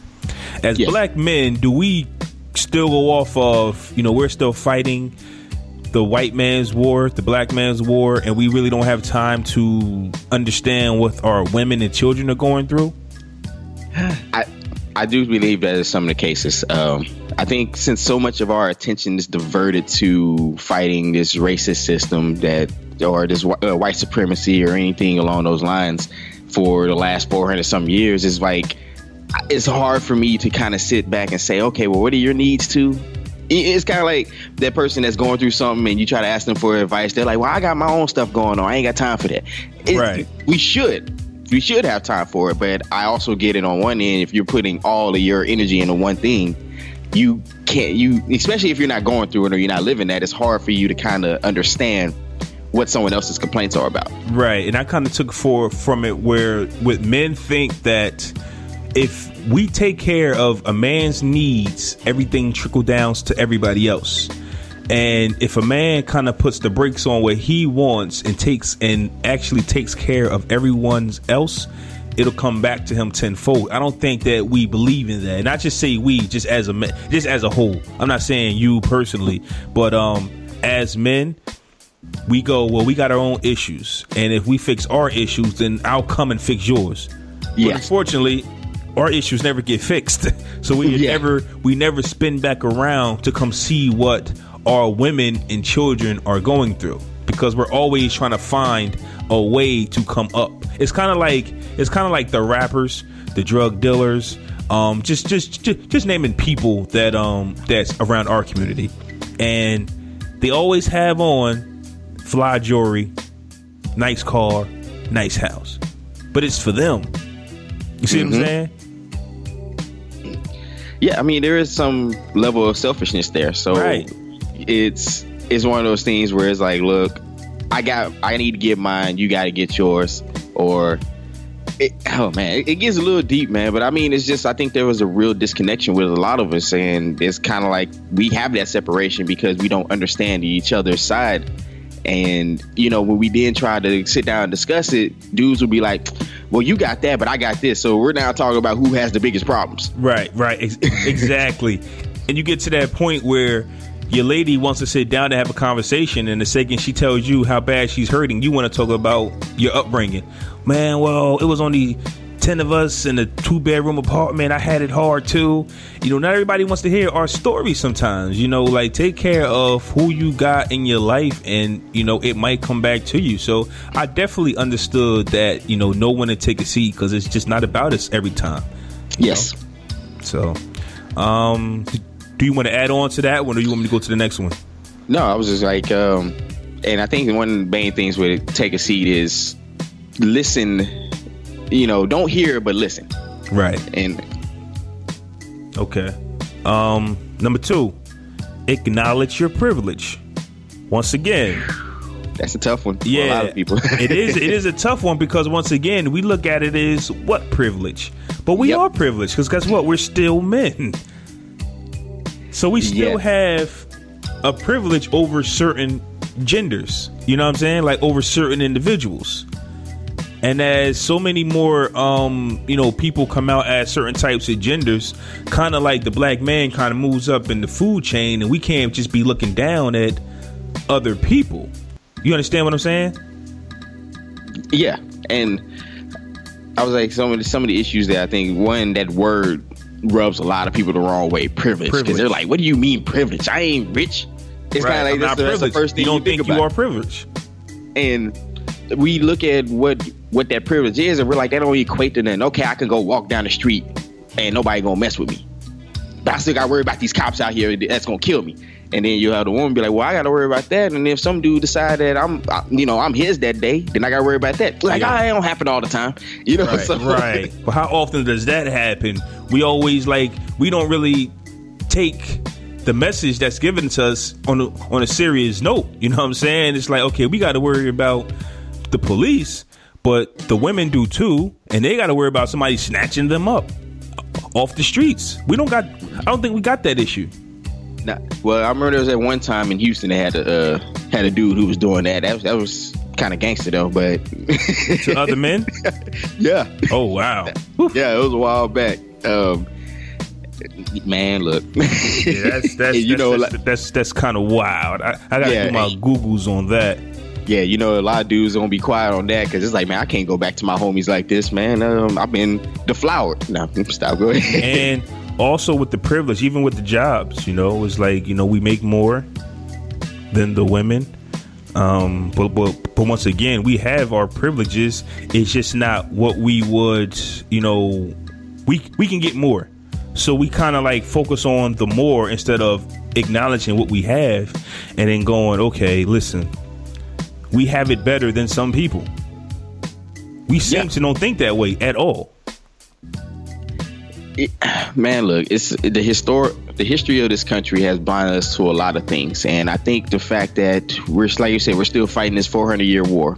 As Yes. black men, do we still go off of you know we're still fighting the white man's war, the black man's war, and we really don't have time to understand what our women and children are going through? I I do believe that is some of the cases. Um, I think since so much of our attention is diverted to fighting this racist system that or this uh, white supremacy or anything along those lines for the last 400 some years is like it's hard for me to kind of sit back and say okay well what are your needs too? It's kind of like that person that's going through something and you try to ask them for advice they're like well i got my own stuff going on. I ain't got time for that. It- Right. we should. We should have time for it but i also get it on one end if you're putting all of your energy into one thing you can't you especially if you're not going through it or you're not living that it's hard for you to kind of understand what someone else's complaints are about. Right, and I kind of took for from it where with men think that if we take care of a man's needs, everything trickle downs to everybody else. And if a man kind of puts the brakes on what he wants and takes and actually takes care of everyone else, it'll come back to him tenfold. I don't think that we believe in that. And I just say we, just as a man, just as a whole. I'm not saying you personally, but um, as men, we go, well, we got our own issues, and if we fix our issues, then I'll come and fix yours. But unfortunately, our issues never get fixed, so we Yeah. never we never spin back around to come see what our women and children are going through because we're always trying to find a way to come up. It's kind of like it's kind of like the rappers, the drug dealers, um, just, just just just naming people that um that's around our community, and they always have on fly jewelry, nice car, nice house. But it's for them. You see what I'm saying? Yeah, I mean there is some level of selfishness there. So Right. it's it's one of those things where it's like, look, I got I need to get mine, you got to get yours, or it, oh man, it, it gets a little deep, man. But I mean, it's just I think there was a real disconnection with a lot of us, and it's kind of like we have that separation because we don't understand each other's side. And you know, when we then try to sit down and discuss it, dudes would be like, "Well, you got that, but I got this." So we're now talking about who has the biggest problems. Right, right, ex- exactly. and you get to that point where your lady wants to sit down to have a conversation, and the second she tells you how bad she's hurting, you want to talk about your upbringing. Man, well, it was only ten of us in a two bedroom apartment. I had it hard too. You know, not everybody wants to hear our story. Sometimes, you know, like take care of who you got in your life, and you know it might come back to you. So I definitely understood that. You know, no one to take a seat because it's just not about us every time. Yes. So, um, do you want to add on to that one, or you want me to go to the next one? No, I was just like, um, and I think one of the main things with take a seat is listen. You know, don't hear but listen. Right. And Okay. Um, number two, acknowledge your privilege. Once again, that's a tough one for yeah, a lot of people. it is. It is a tough one because once again, we look at it as what privilege, but we Yep. are privileged because guess what? We're still men. So we still Yeah. have a privilege over certain genders. You know what I'm saying? Like over certain individuals. And as so many more, um, you know, people come out as certain types of genders, kind of like the black man kind of moves up in the food chain, and we can't just be looking down at other people. You understand what I'm saying? yeah, and I was like, some of the, some of the issues that I think one that word rubs a lot of people the wrong way. Privilege, because they're like, "What do you mean privilege? I ain't rich." It's Right. kind of like that's, the- that's the first thing you don't think, think you about. are privileged. and we look at what what that privilege is, and we're like, that don't equate to nothing. Okay, I can go walk down the street, and nobody gonna mess with me. But I still got to worry about these cops out here that's gonna kill me. And then you have the woman be like, well, I got to worry about that. And if some dude decide that I'm, I- you know, I'm his that day, then I got to worry about that. Like, Yeah. ah, it don't happen all the time, you know. Right, so, right. But how often does that happen? We always like we don't really take the message that's given to us on a, on a serious note. You know what I'm saying? It's like okay, we got to worry about the police, but the women do too, and they got to worry about somebody snatching them up off the streets. We don't got. I don't think we got that issue. Nah, well, I remember there was at one time in Houston they had a uh, had a dude who was doing that. That was, that was kind of gangster though, but To other men? yeah, Oh wow. yeah, it was a while back. Um, man, look, Yeah, that's that's you that's, know, that's, like, that's that's kind of wild. I, I gotta Yeah, do my googles on that. Yeah, you know, a lot of dudes gonna be quiet on that because it's like, man, I can't go back to my homies like this, man. Um, I've been deflowered. No, stop. Go ahead. and also with the privilege, even with the jobs, you know, it's like you know we make more than the women. Um, but, but but once again, we have our privileges. It's just not what we would, you know, we we can get more. So we kind of like focus on the more instead of acknowledging what we have, and then going, okay, listen, we have it better than some people. We seem Yeah. to don't think that way at all. it, man, look, it's the historic. The history of this country has blinded us to a lot of things, and I think the fact that we're, like you said, we're still fighting this 400 year war.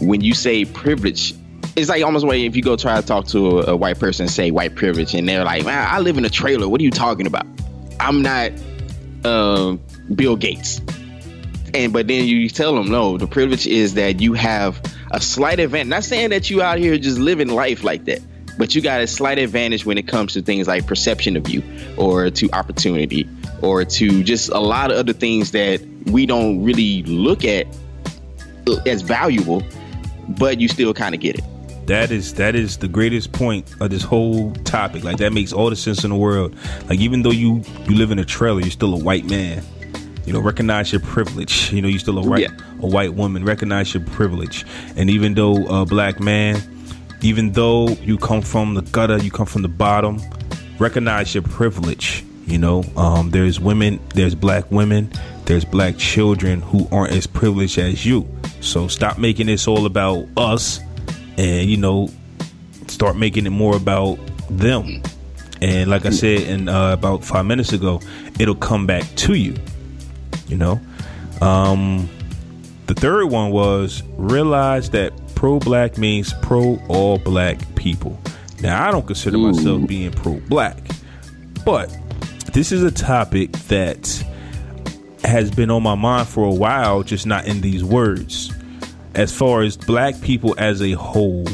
When you say privilege, it's like almost like if you go try to talk to a, a white person and say white privilege, and they're like, "Man, I live in a trailer. What are you talking about? I'm not um, Bill Gates." And but then you tell them, no, the privilege is that you have a slight advantage. Not saying that you out here just living life like that, but you got a slight advantage when it comes to things like perception of you, or to opportunity, or to just a lot of other things that we don't really look at as valuable, but you still kind of get it. That is that is the greatest point of this whole topic. Like that makes all the sense in the world. Like even though you you live in a trailer, you're still a white man. You know, recognize your privilege. You know, you're still a right Yeah. a white woman. Recognize your privilege. And even though a black man, even though you come from the gutter, you come from the bottom, recognize your privilege. You know, um, there's women, there's black women, there's black children who aren't as privileged as you. So stop making this all about us and you know start making it more about them and like i said in uh, about five minutes ago it'll come back to you you know? Um the third one was realize that pro-black means pro all black people. Now i don't consider myself being pro-black but this is a topic that has been on my mind for a while just not in these words. As far as black people as a whole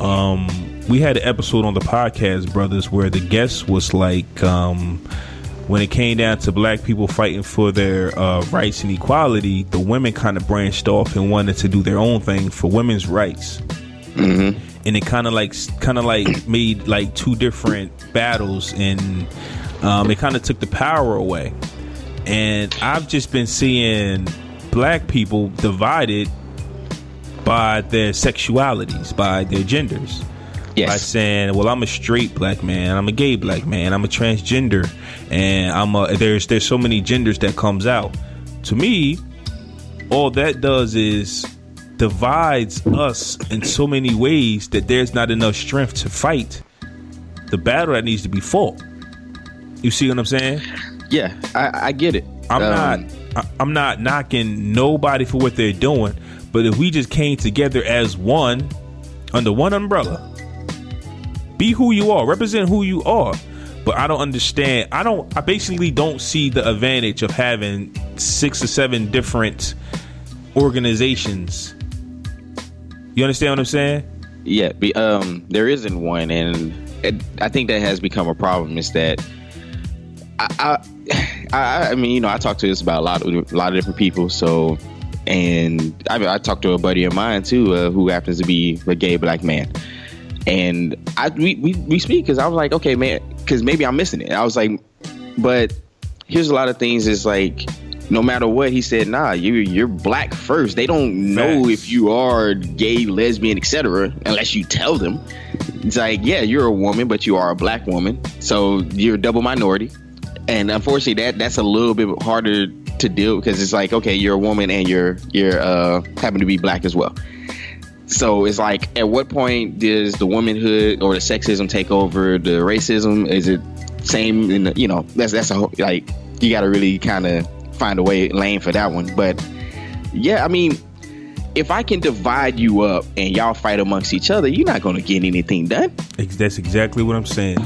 um we had an episode on the podcast brothers where the guest was like um when it came down to black people fighting for their uh, rights and equality the women kind of branched off and wanted to do their own thing for women's rights. And it kind of like kind of like made like two different battles and um, it kind of took the power away. And i've just been seeing black people divided by their sexualities by their genders by saying, "Well, I'm a straight black man, I'm a gay black man, I'm a transgender, and I'm a there's there's so many genders that comes out." To me, all that does is divides us in so many ways that there's not enough strength to fight the battle that needs to be fought. You see what I'm saying? Yeah, I, I get it. I'm Um, not I- I'm not knocking nobody for what they're doing, but if we just came together as one under one umbrella, be who you are, represent who you are. But I don't understand. I don't I basically don't see the advantage of having six or seven different organizations. You understand what I'm saying? Yeah, be, um, there isn't one, and it, I think that has become a problem. Is that I, I, I, mean, you know, I talk to this about a lot of a lot of different people. So, and I, mean, I talked to a buddy of mine too, uh, who happens to be a gay black man, and I we we, we speak because I was like, okay, man, because maybe I'm missing it. I was like, but here's a lot of things. Is like no matter what, he said, "Nah, you you're black first. They don't know Facts. if you are gay, lesbian, etc. Unless you tell them. It's like, yeah, you're a woman, but you are a black woman, so you're a double minority. And unfortunately, that that's a little bit harder to deal because it's like, okay, you're a woman and you're you're uh, happen to be black as well. So it's like, at what point does the womanhood or the sexism take over the racism? Is it same in the, you know, that's that's a like you got to really kind of find a way lane for that one. But yeah, I mean, if I can divide you up and y'all fight amongst each other, you're not going to get anything done. That's exactly what I'm saying.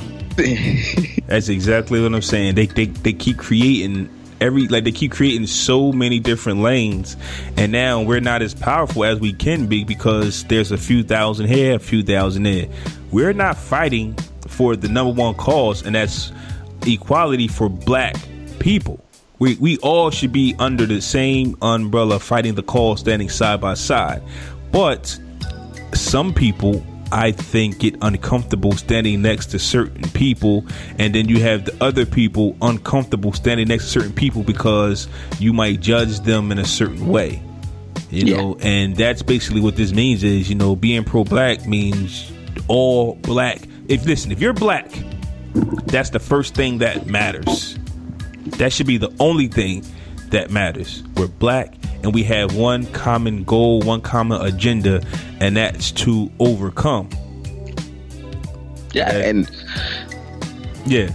That's exactly what I'm saying. They they they keep creating every like they keep creating so many different lanes, and now we're not as powerful as we can be because there's a few thousand here, a few thousand there. We're not fighting for the number one cause, and that's equality for black people. We we all should be under the same umbrella, fighting the cause, standing side by side. But some people I think get uncomfortable standing next to certain people and then you have the other people uncomfortable standing next to certain people because you might judge them in a certain way. You Yeah. know, and that's basically what this means is, you know, being pro black means all black. If listen, if you're black, that's the first thing that matters. That should be the only thing that matters. We're black and we have one common goal, one common agenda, and that's to overcome. Yeah, and Yeah.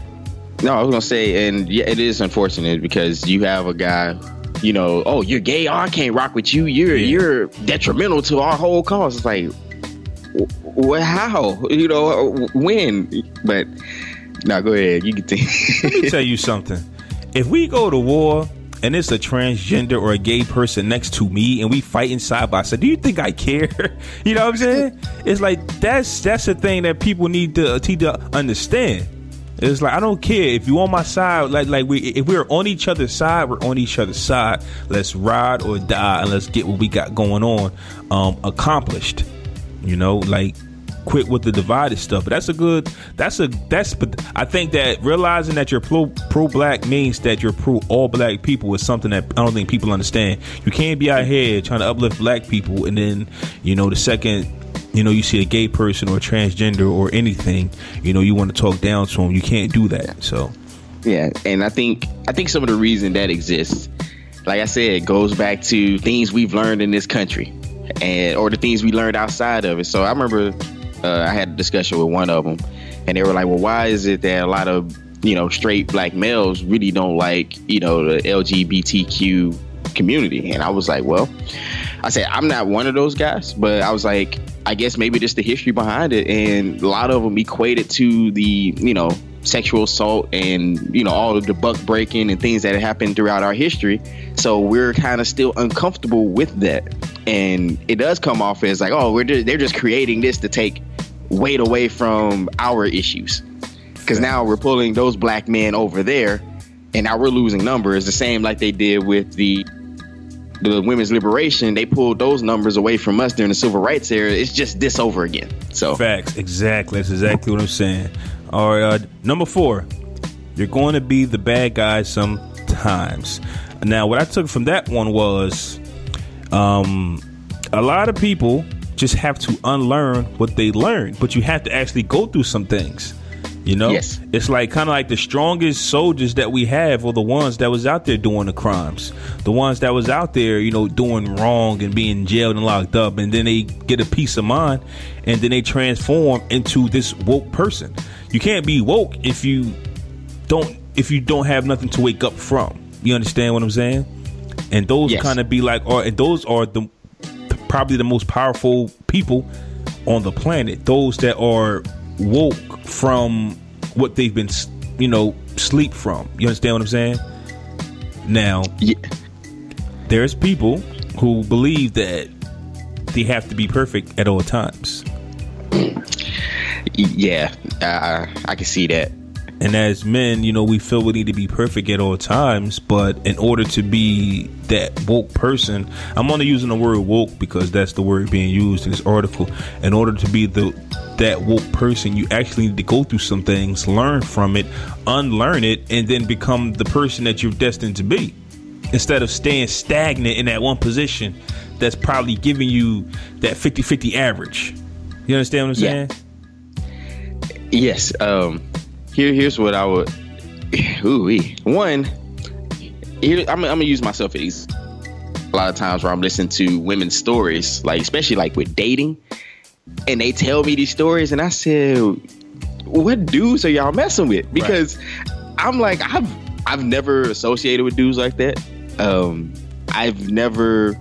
No, I was gonna say, and yeah, it is unfortunate because you have a guy, you know, oh, you're gay, oh, I can't rock with you. You're Yeah. you're detrimental to our whole cause. It's like, well, how? You know, when? But now, go ahead. You can think. Let me tell you something. If we go to war and it's a transgender or a gay person next to me and we fighting side by side, do you think I care? you know what I'm saying? It's like that's that's the thing that people need to need to understand. It's like I don't care if you on my side. Like like we if we're on each other's side, we're on each other's side. Let's ride or die and let's get what we got going on um, accomplished. You know, like quit with the divided stuff. But that's a good. That's a that's. But I think that realizing that you're pro pro black means that you're pro all black people is something that I don't think people understand. You can't be out here trying to uplift black people and then you know the second. You know, you see a gay person or transgender or anything, you know, you want to talk down to them. You can't do that. So, Yeah, and I think I think some of the reason that exists, like I said, goes back to things we've learned in this country, and or the things we learned outside of it. So I remember uh, I had a discussion with one of them, and they were like, "Well, why is it that a lot of you know straight black males really don't like you know the LGBTQ community?" And I was like, "Well." I said I'm not one of those guys, but I was like, I guess maybe just the history behind it, and a lot of them equated to the you know sexual assault and you know all of the buck breaking and things that happened throughout our history. So we're kind of still uncomfortable with that, and it does come off as like, oh, we're just, they're just creating this to take weight away from our issues, because now we're pulling those black men over there, and now we're losing numbers, the same like they did with the the women's liberation, they pulled those numbers away from us during the civil rights era. It's just this over again. So Facts, exactly. That's exactly what I'm saying. All right, uh, number four, you're going to be the bad guy sometimes. Now, what I took from that one was, um, a lot of people just have to unlearn what they learned, but you have to actually go through some things. You know, Yes. it's like kind of like the strongest soldiers that we have are the ones that was out there doing the crimes, the ones that was out there, you know, doing wrong and being jailed and locked up, and then they get a peace of mind, and then they transform into this woke person. You can't be woke if you don't if you don't have nothing to wake up from. You understand what I'm saying? And those Yes. kind of be like, or and those are the probably the most powerful people on the planet. Those that are woke from what they've been, you know, sleep from. You understand what I'm saying? Now, yeah, there's people who believe that they have to be perfect at all times. yeah, uh, I can see that. And as men, you know, we feel we need to be perfect at all times, but in order to be that woke person, I'm only using the word woke because that's the word being used in this article. In order to be the that woke person, you actually need to go through some things, learn from it, unlearn it, and then become the person that you're destined to be. instead of staying stagnant in that one position that's probably giving you that 50-50 average. You understand what I'm Yeah. saying? Yes. Um. Here, here's what I would. Ooh, one. Here, I'm, I'm gonna use myself as a lot of times where I'm listening to women's stories, like especially like with dating, and they tell me these stories, and I said, "What dudes are y'all messing with?" Because I'm like, I've I've never associated with dudes like that. Um, I've never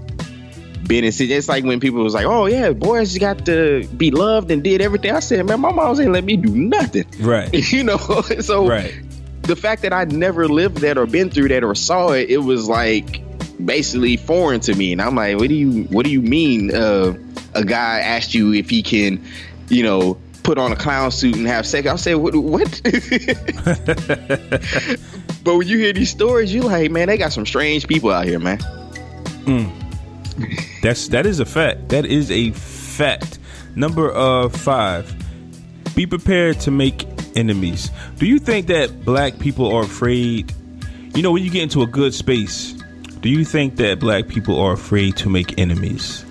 been in it's like when people was like, "Oh yeah, boys got to be loved and did everything." I said, "Man, my mom ain't let me do nothing." Right. you know, so Right. the fact that I never lived that or been through that or saw it, it was like basically foreign to me. And I'm like, "What do you What do you mean?" Uh, a guy asked you if he can, you know. Put on a clown suit and have sex. I said, "What? What?" but when you hear these stories, you're like, "Man, they got some strange people out here, man." That's that is a fact. That is a fact. Number uh five. Be prepared to make enemies. Do you think that black people are afraid? You know, when you get into a good space, do you think that black people are afraid to make enemies?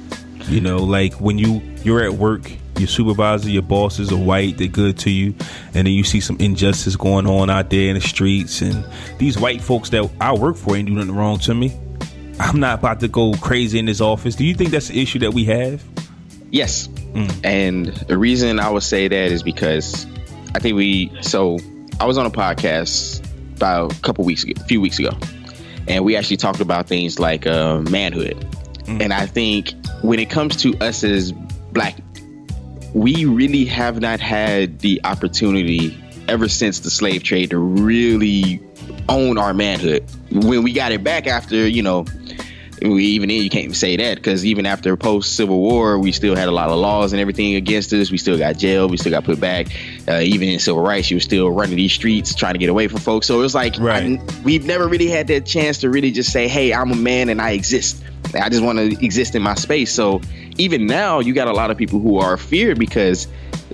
You know, like when you you're at work, your supervisor, your bosses are white, they're good to you, and then you see some injustice going on out there in the streets, and these white folks that I work for ain't do nothing wrong to me. I'm not about to go crazy in this office. Do you think that's the issue that we have? Yes. And the reason I would say that is because I think we so I was on a podcast about a couple weeks ago, a few weeks ago, and we actually talked about things like uh, manhood. And I think when it comes to us as black, we really have not had the opportunity ever since the slave trade to really own our manhood. When we got it back after, you know, even then you can't even say that because even after post Civil War, we still had a lot of laws and everything against us. We still got jailed. We still got put back. Uh, even in civil rights, you were still running these streets trying to get away from folks. So it was like Right. I- we've never really had that chance to really just say, "Hey, I'm a man and I exist. I just want to exist in my space." So even now, you got a lot of people who are feared because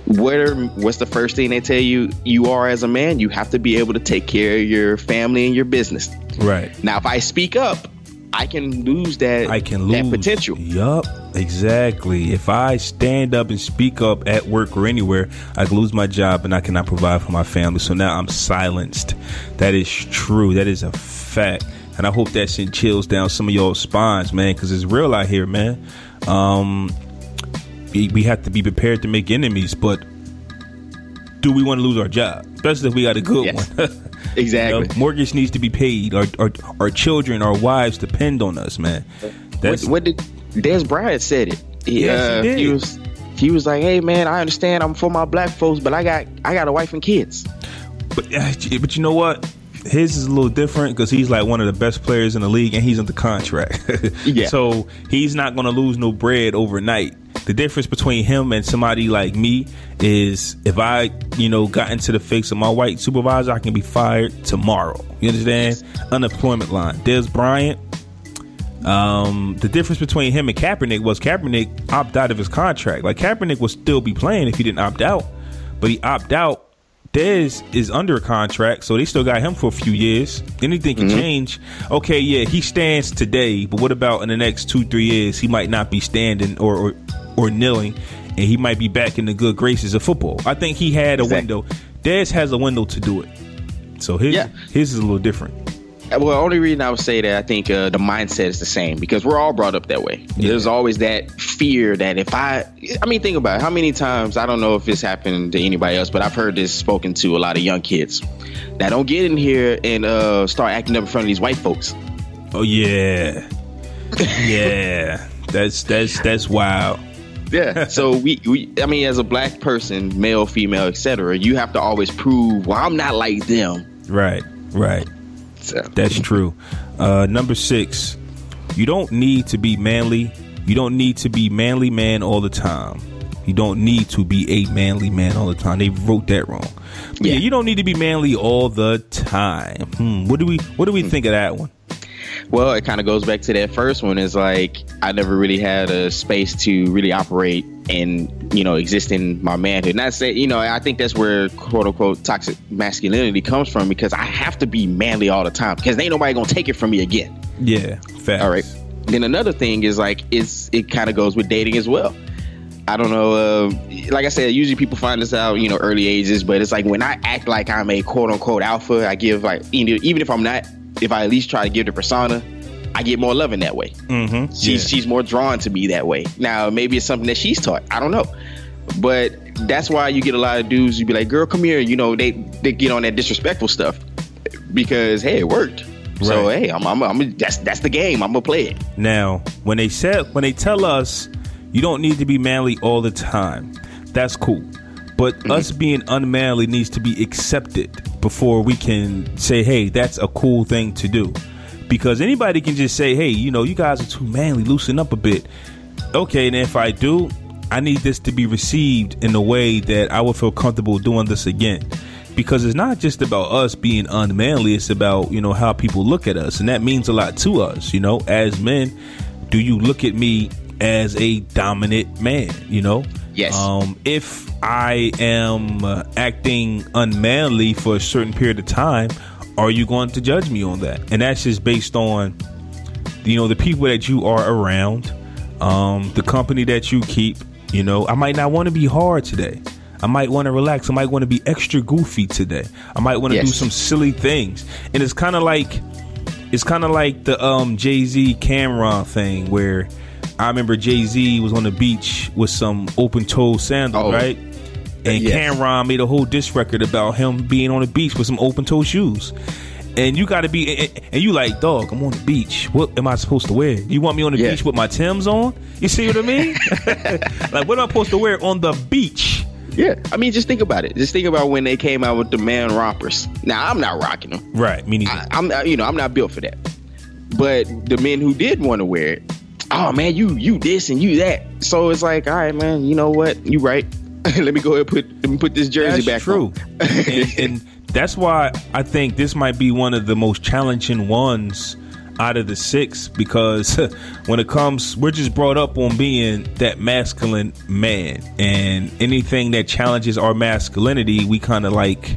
what are, what's the first thing they tell you you are as a man? You have to be able to take care of your family and your business. Right. Now, if I speak up, I can lose that. I can lose that potential. Yup, exactly. If I stand up and speak up at work or anywhere, I can lose my job and I cannot provide for my family. So now I'm silenced. That is true. That is a fact. And I hope that shit chills down some of y'all spines, man, because it's real out here, man. Um, we, we have to be prepared to make enemies, but do we want to lose our job? Especially if we got a good Yes. one. Exactly. You know, mortgage needs to be paid. Our, our our children, our wives depend on us, man. That's what, what did Dez Bryant said it? He, Yes, he uh, did. he was he was like, "Hey man, I understand I'm for my black folks, but I got I got a wife and kids." but, uh, but you know what? His is a little different because he's like one of the best players in the league, and he's under contract. Yeah. So he's not going to lose no bread overnight. The difference between him and somebody like me is if I, you know, got into the face of my white supervisor, I can be fired tomorrow. You understand? Unemployment line. Dez Bryant. Um, the difference between him and Kaepernick was Kaepernick opted out of his contract. Like Kaepernick would still be playing if he didn't opt out, but he opted out. Dez is under a contract, so they still got him for a few years. Anything can change. Okay, yeah, he stands today, but what about in the next two, three years? He might not be standing or or, or kneeling, and he might be back in the good graces of football. I think he had a Exactly. window. Dez has a window to do it. So his Yeah. his is a little different. Well, the only reason I would say that I think uh, the mindset is the same because we're all brought up that way. There's always that fear that if I, I mean, think about it. How many times I don't know if this happened to anybody else, but I've heard this spoken to a lot of young kids that don't get in here and uh, start acting up in front of these white folks. Oh yeah, yeah. That's that's that's wild. Yeah. so we, we, I mean, as a black person, male, female, etc., you have to always prove, well, I'm not like them. Right, right. So, That's true. Uh, number six, you don't need to be manly. You don't need to be manly man all the time. You don't need to be a manly man all the time. They wrote that wrong. Yeah. Yeah. you don't need to be manly all the time. Hmm, what do we What do we think of that one? Well, it kind of goes back to that first one. Is like I never really had a space to really operate and you know exist in my manhood. Not say you know I think that's where quote unquote toxic masculinity comes from because I have to be manly all the time because ain't nobody gonna take it from me again. Yeah, facts. All right. Then another thing is like it's it kind of goes with dating as well. I don't know. Uh, like I said, usually people find this out, you know, early ages. But it's like when I act like I'm a quote unquote alpha, I give like even if I'm not, if I at least try to give the persona, I get more loving that way. Mm-hmm. She's yeah. she's more drawn to me that way. Now maybe it's something that she's taught. I don't know, but that's why you get a lot of dudes who be like, "Girl, come here." You know, they they get on that disrespectful stuff because hey, it worked. So hey, I'm, I'm, I'm that's that's the game. I'm gonna play it. Now, when they said when they tell us you don't need to be manly all the time, that's cool. But Mm-hmm. us being unmanly needs to be accepted before we can say, "Hey, that's a cool thing to do." Because anybody can just say, "Hey, you know, you guys are too manly. Loosen up a bit." Okay, and if I do, I need this to be received in a way that I would feel comfortable doing this again. Because it's not just about us being unmanly, it's about, you know, how people look at us. And that means a lot to us, you know, as men. Do you look at me as a dominant man, you know? Yes. Um, if I am uh, acting unmanly for a certain period of time, are you going to judge me on that? And that's just based on, you know, the people that you are around, um, the company that you keep. You know, I might not want to be hard today. I might want to relax. I might want to be extra goofy today. I might want to do some silly things. And it's kind of like it's kind of like the um, Jay Z Cam'ron thing where I remember Jay Z was on the beach with some open toe sandals, Oh. right? And Yes. Cam'ron made a whole diss record about him being on the beach with some open toe shoes. And you got to be, and- and you like, dog, I'm on the beach. What am I supposed to wear? You want me on the Yeah. beach with my Tims on? You see what I mean? like, what am I supposed to wear on the beach? Yeah, I mean, just think about it. Just think about when they came out with the man rompers. Now, I'm not rocking them. Right, me neither. I, I'm, uh, you know, I'm not built for that. But the men who did want to wear it, oh man, you you this and you that. So it's like, all right, man, you know what? You right. let me go ahead and put let me put this jersey That's back true. and, and that's why I think this might be one of the most challenging ones out of the six because when it comes, we're just brought up on being that masculine man, and anything that challenges our masculinity, we kind of like,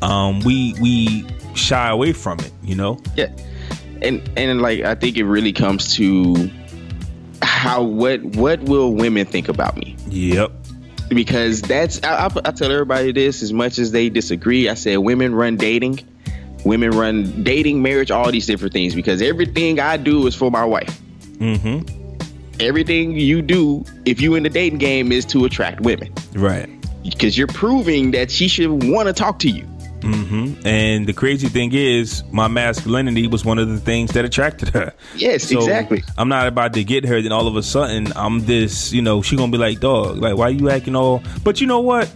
um, we we shy away from it, you know. Yeah, and and like I think it really comes to how what what will women think about me Yep. because that's I, I, I tell everybody this as much as they disagree. I said women run dating, women run dating, marriage, all these different things because everything I do is for my wife. Mm-hmm. Everything you do, if you in the dating game, is to attract women Right. because you're proving that she should want to talk to you. Mm-hmm. And the crazy thing is, my masculinity was one of the things that attracted her. Yes, So, exactly. I'm not about to get her, then all of a sudden I'm this, you know, she gonna be like, dog, like why you acting all but you know what?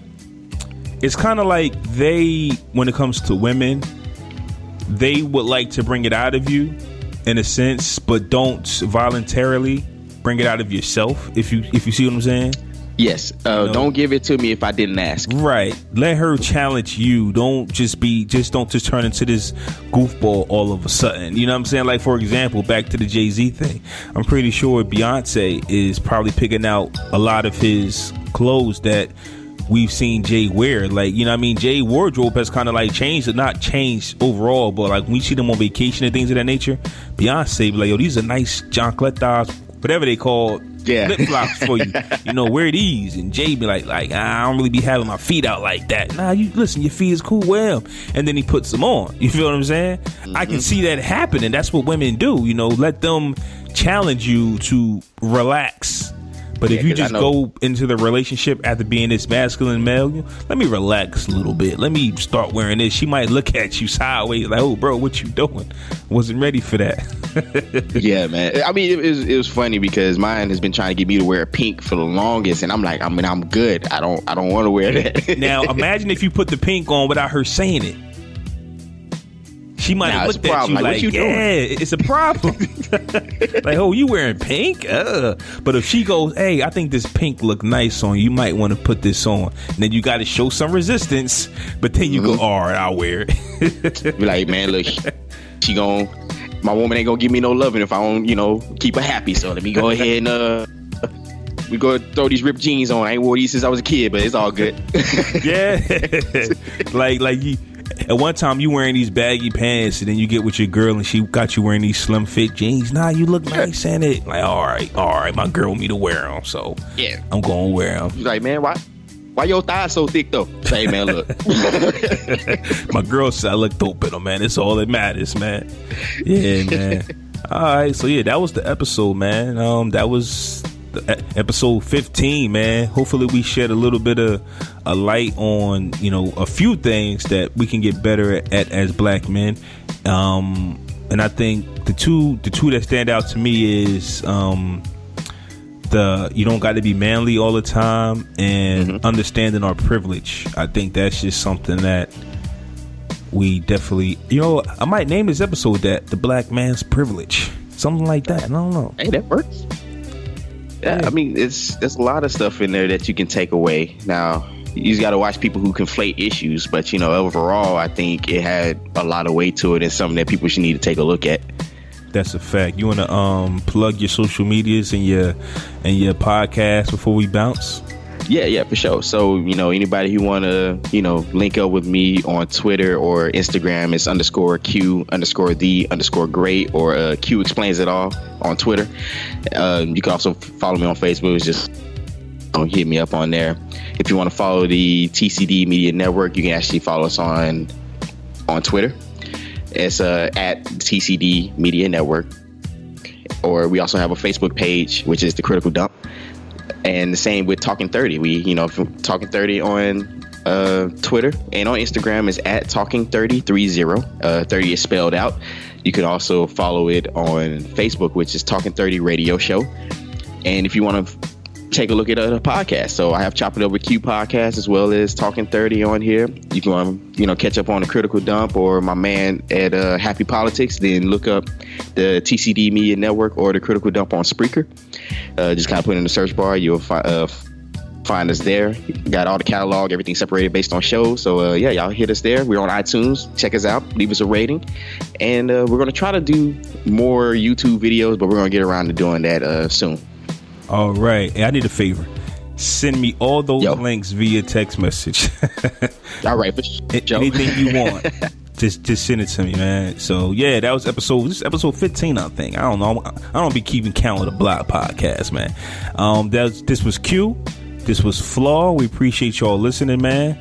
It's kinda like they when it comes to women, they would like to bring it out of you in a sense, but don't voluntarily bring it out of yourself, if you if you see what I'm saying. Yes. Uh, No. Don't give it to me if I didn't ask. Right. Let her challenge you. Don't just be just don't just turn into this goofball all of a sudden. You know what I'm saying? Like for example, back to the Jay Z thing. I'm pretty sure Beyonce is probably picking out a lot of his clothes that we've seen Jay wear. Like, you know what I mean? Jay wardrobe has kind of like changed, not changed overall, but like when we see them on vacation and things of that nature, Beyonce be like, yo, these are nice John Cletas, whatever they call Yeah. flip flops for you. You know, wear these. And Jay be like, like I don't really be having my feet out like that. Nah, you listen, your feet is cool. Well, and then he puts them on. You feel what I'm saying? I can mm-hmm. see that happening. That's what women do. You know, let them challenge you to relax. But if Yeah, you 'cause I just go into the relationship after being this masculine male, let me relax a little bit. Let me start wearing this. She might look at you sideways like, "Oh, bro, what you doing?" Wasn't ready for that. yeah, man. I mean, it was it was funny because mine has been trying to get me to wear pink for the longest, and I'm like, I mean, I'm good. I don't I don't want to wear that. Now imagine if you put the pink on without her saying it. She might Nah, have looked at you Like, like, you doing? yeah, it's a problem. like, oh, you wearing pink? Uh. But if she goes, hey, I think this pink look nice on you, you might want to put this on. And then you got to show some resistance, but then you Mm-hmm. go, all right, I'll wear it. Be like, man, look, she gon' my woman ain't gonna give me no loving if I don't, you know, keep her happy. So let me go ahead and uh, we go throw these ripped jeans on. I ain't wore these since I was a kid, but it's all good. yeah. like, like you. At one time you wearing these baggy pants, and then you get with your girl, and she got you wearing these slim fit jeans. Nah, you look nice in it. Like, all right, all right, my girl want me to wear them, so Yeah. I'm gonna wear them. He's like, man, why? Why your thighs so thick though? Say, man, look. My girl said I look dope in them, man. It's all that matters, man. Yeah, man. all right, so yeah, that was the episode, man. Um, that was the, episode 15, man. Hopefully, we shed a little bit of a light on you know a few things that we can get better at, at as black men. Um, and I think the two the two that stand out to me is um the you don't got to be manly all the time and understanding our privilege. I think that's just something that we definitely you know I might name this episode that the black man's privilege. Something like that. I don't know. hey, that works. Yeah, I mean, it's there's a lot of stuff in there that you can take away. Now, you just got to watch people who conflate issues, but you know, overall, I think it had a lot of weight to it and something that people should need to take a look at. That's a fact. You want to um plug your social medias and your and your podcast before we bounce? Yeah, yeah, for sure. So, you know, anybody who want to, you know, link up with me on Twitter or Instagram, it's underscore Q underscore the underscore great or uh, Q explains it all on Twitter. Um, you can also follow me on Facebook. It's just don't hit me up on there. If you want to follow the TCD Media Network, you can actually follow us on on Twitter. It's uh, at TCD Media Network. Or we also have a Facebook page, which is the Critical Dump and the same with talking 30 we you know talking 30 on uh, twitter and on instagram is at talking 30 30 uh, 30 is spelled out. You can also follow it on facebook which is talking 30 radio show. And if you want to take a look at other podcasts so i have chop it up with q podcast as well as talking 30 on here you can um, you know catch up on the critical dump or my man at uh, happy politics then look up the tcd media network or the critical dump on spreaker uh, just kind of put in the search bar. You'll fi- uh, find us there. Got all the catalog, everything separated based on shows. So uh, yeah, y'all hit us there. We're on iTunes. Check us out. Leave us a rating, and uh, we're gonna try to do more YouTube videos, but we're gonna get around to doing that uh, soon. All right. Hey, I need a favor. Send me all those Yo. links via text message. All right, A- Anything you want. Just, just send it to me, man. So yeah, that was episode. This is episode fifteen, I think. I don't know. I don't be keeping count of the block podcast, man. Um, that was, this was Q. This was Flaw. We appreciate y'all listening, man.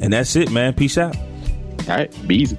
And that's it, man. Peace out. All right, be easy.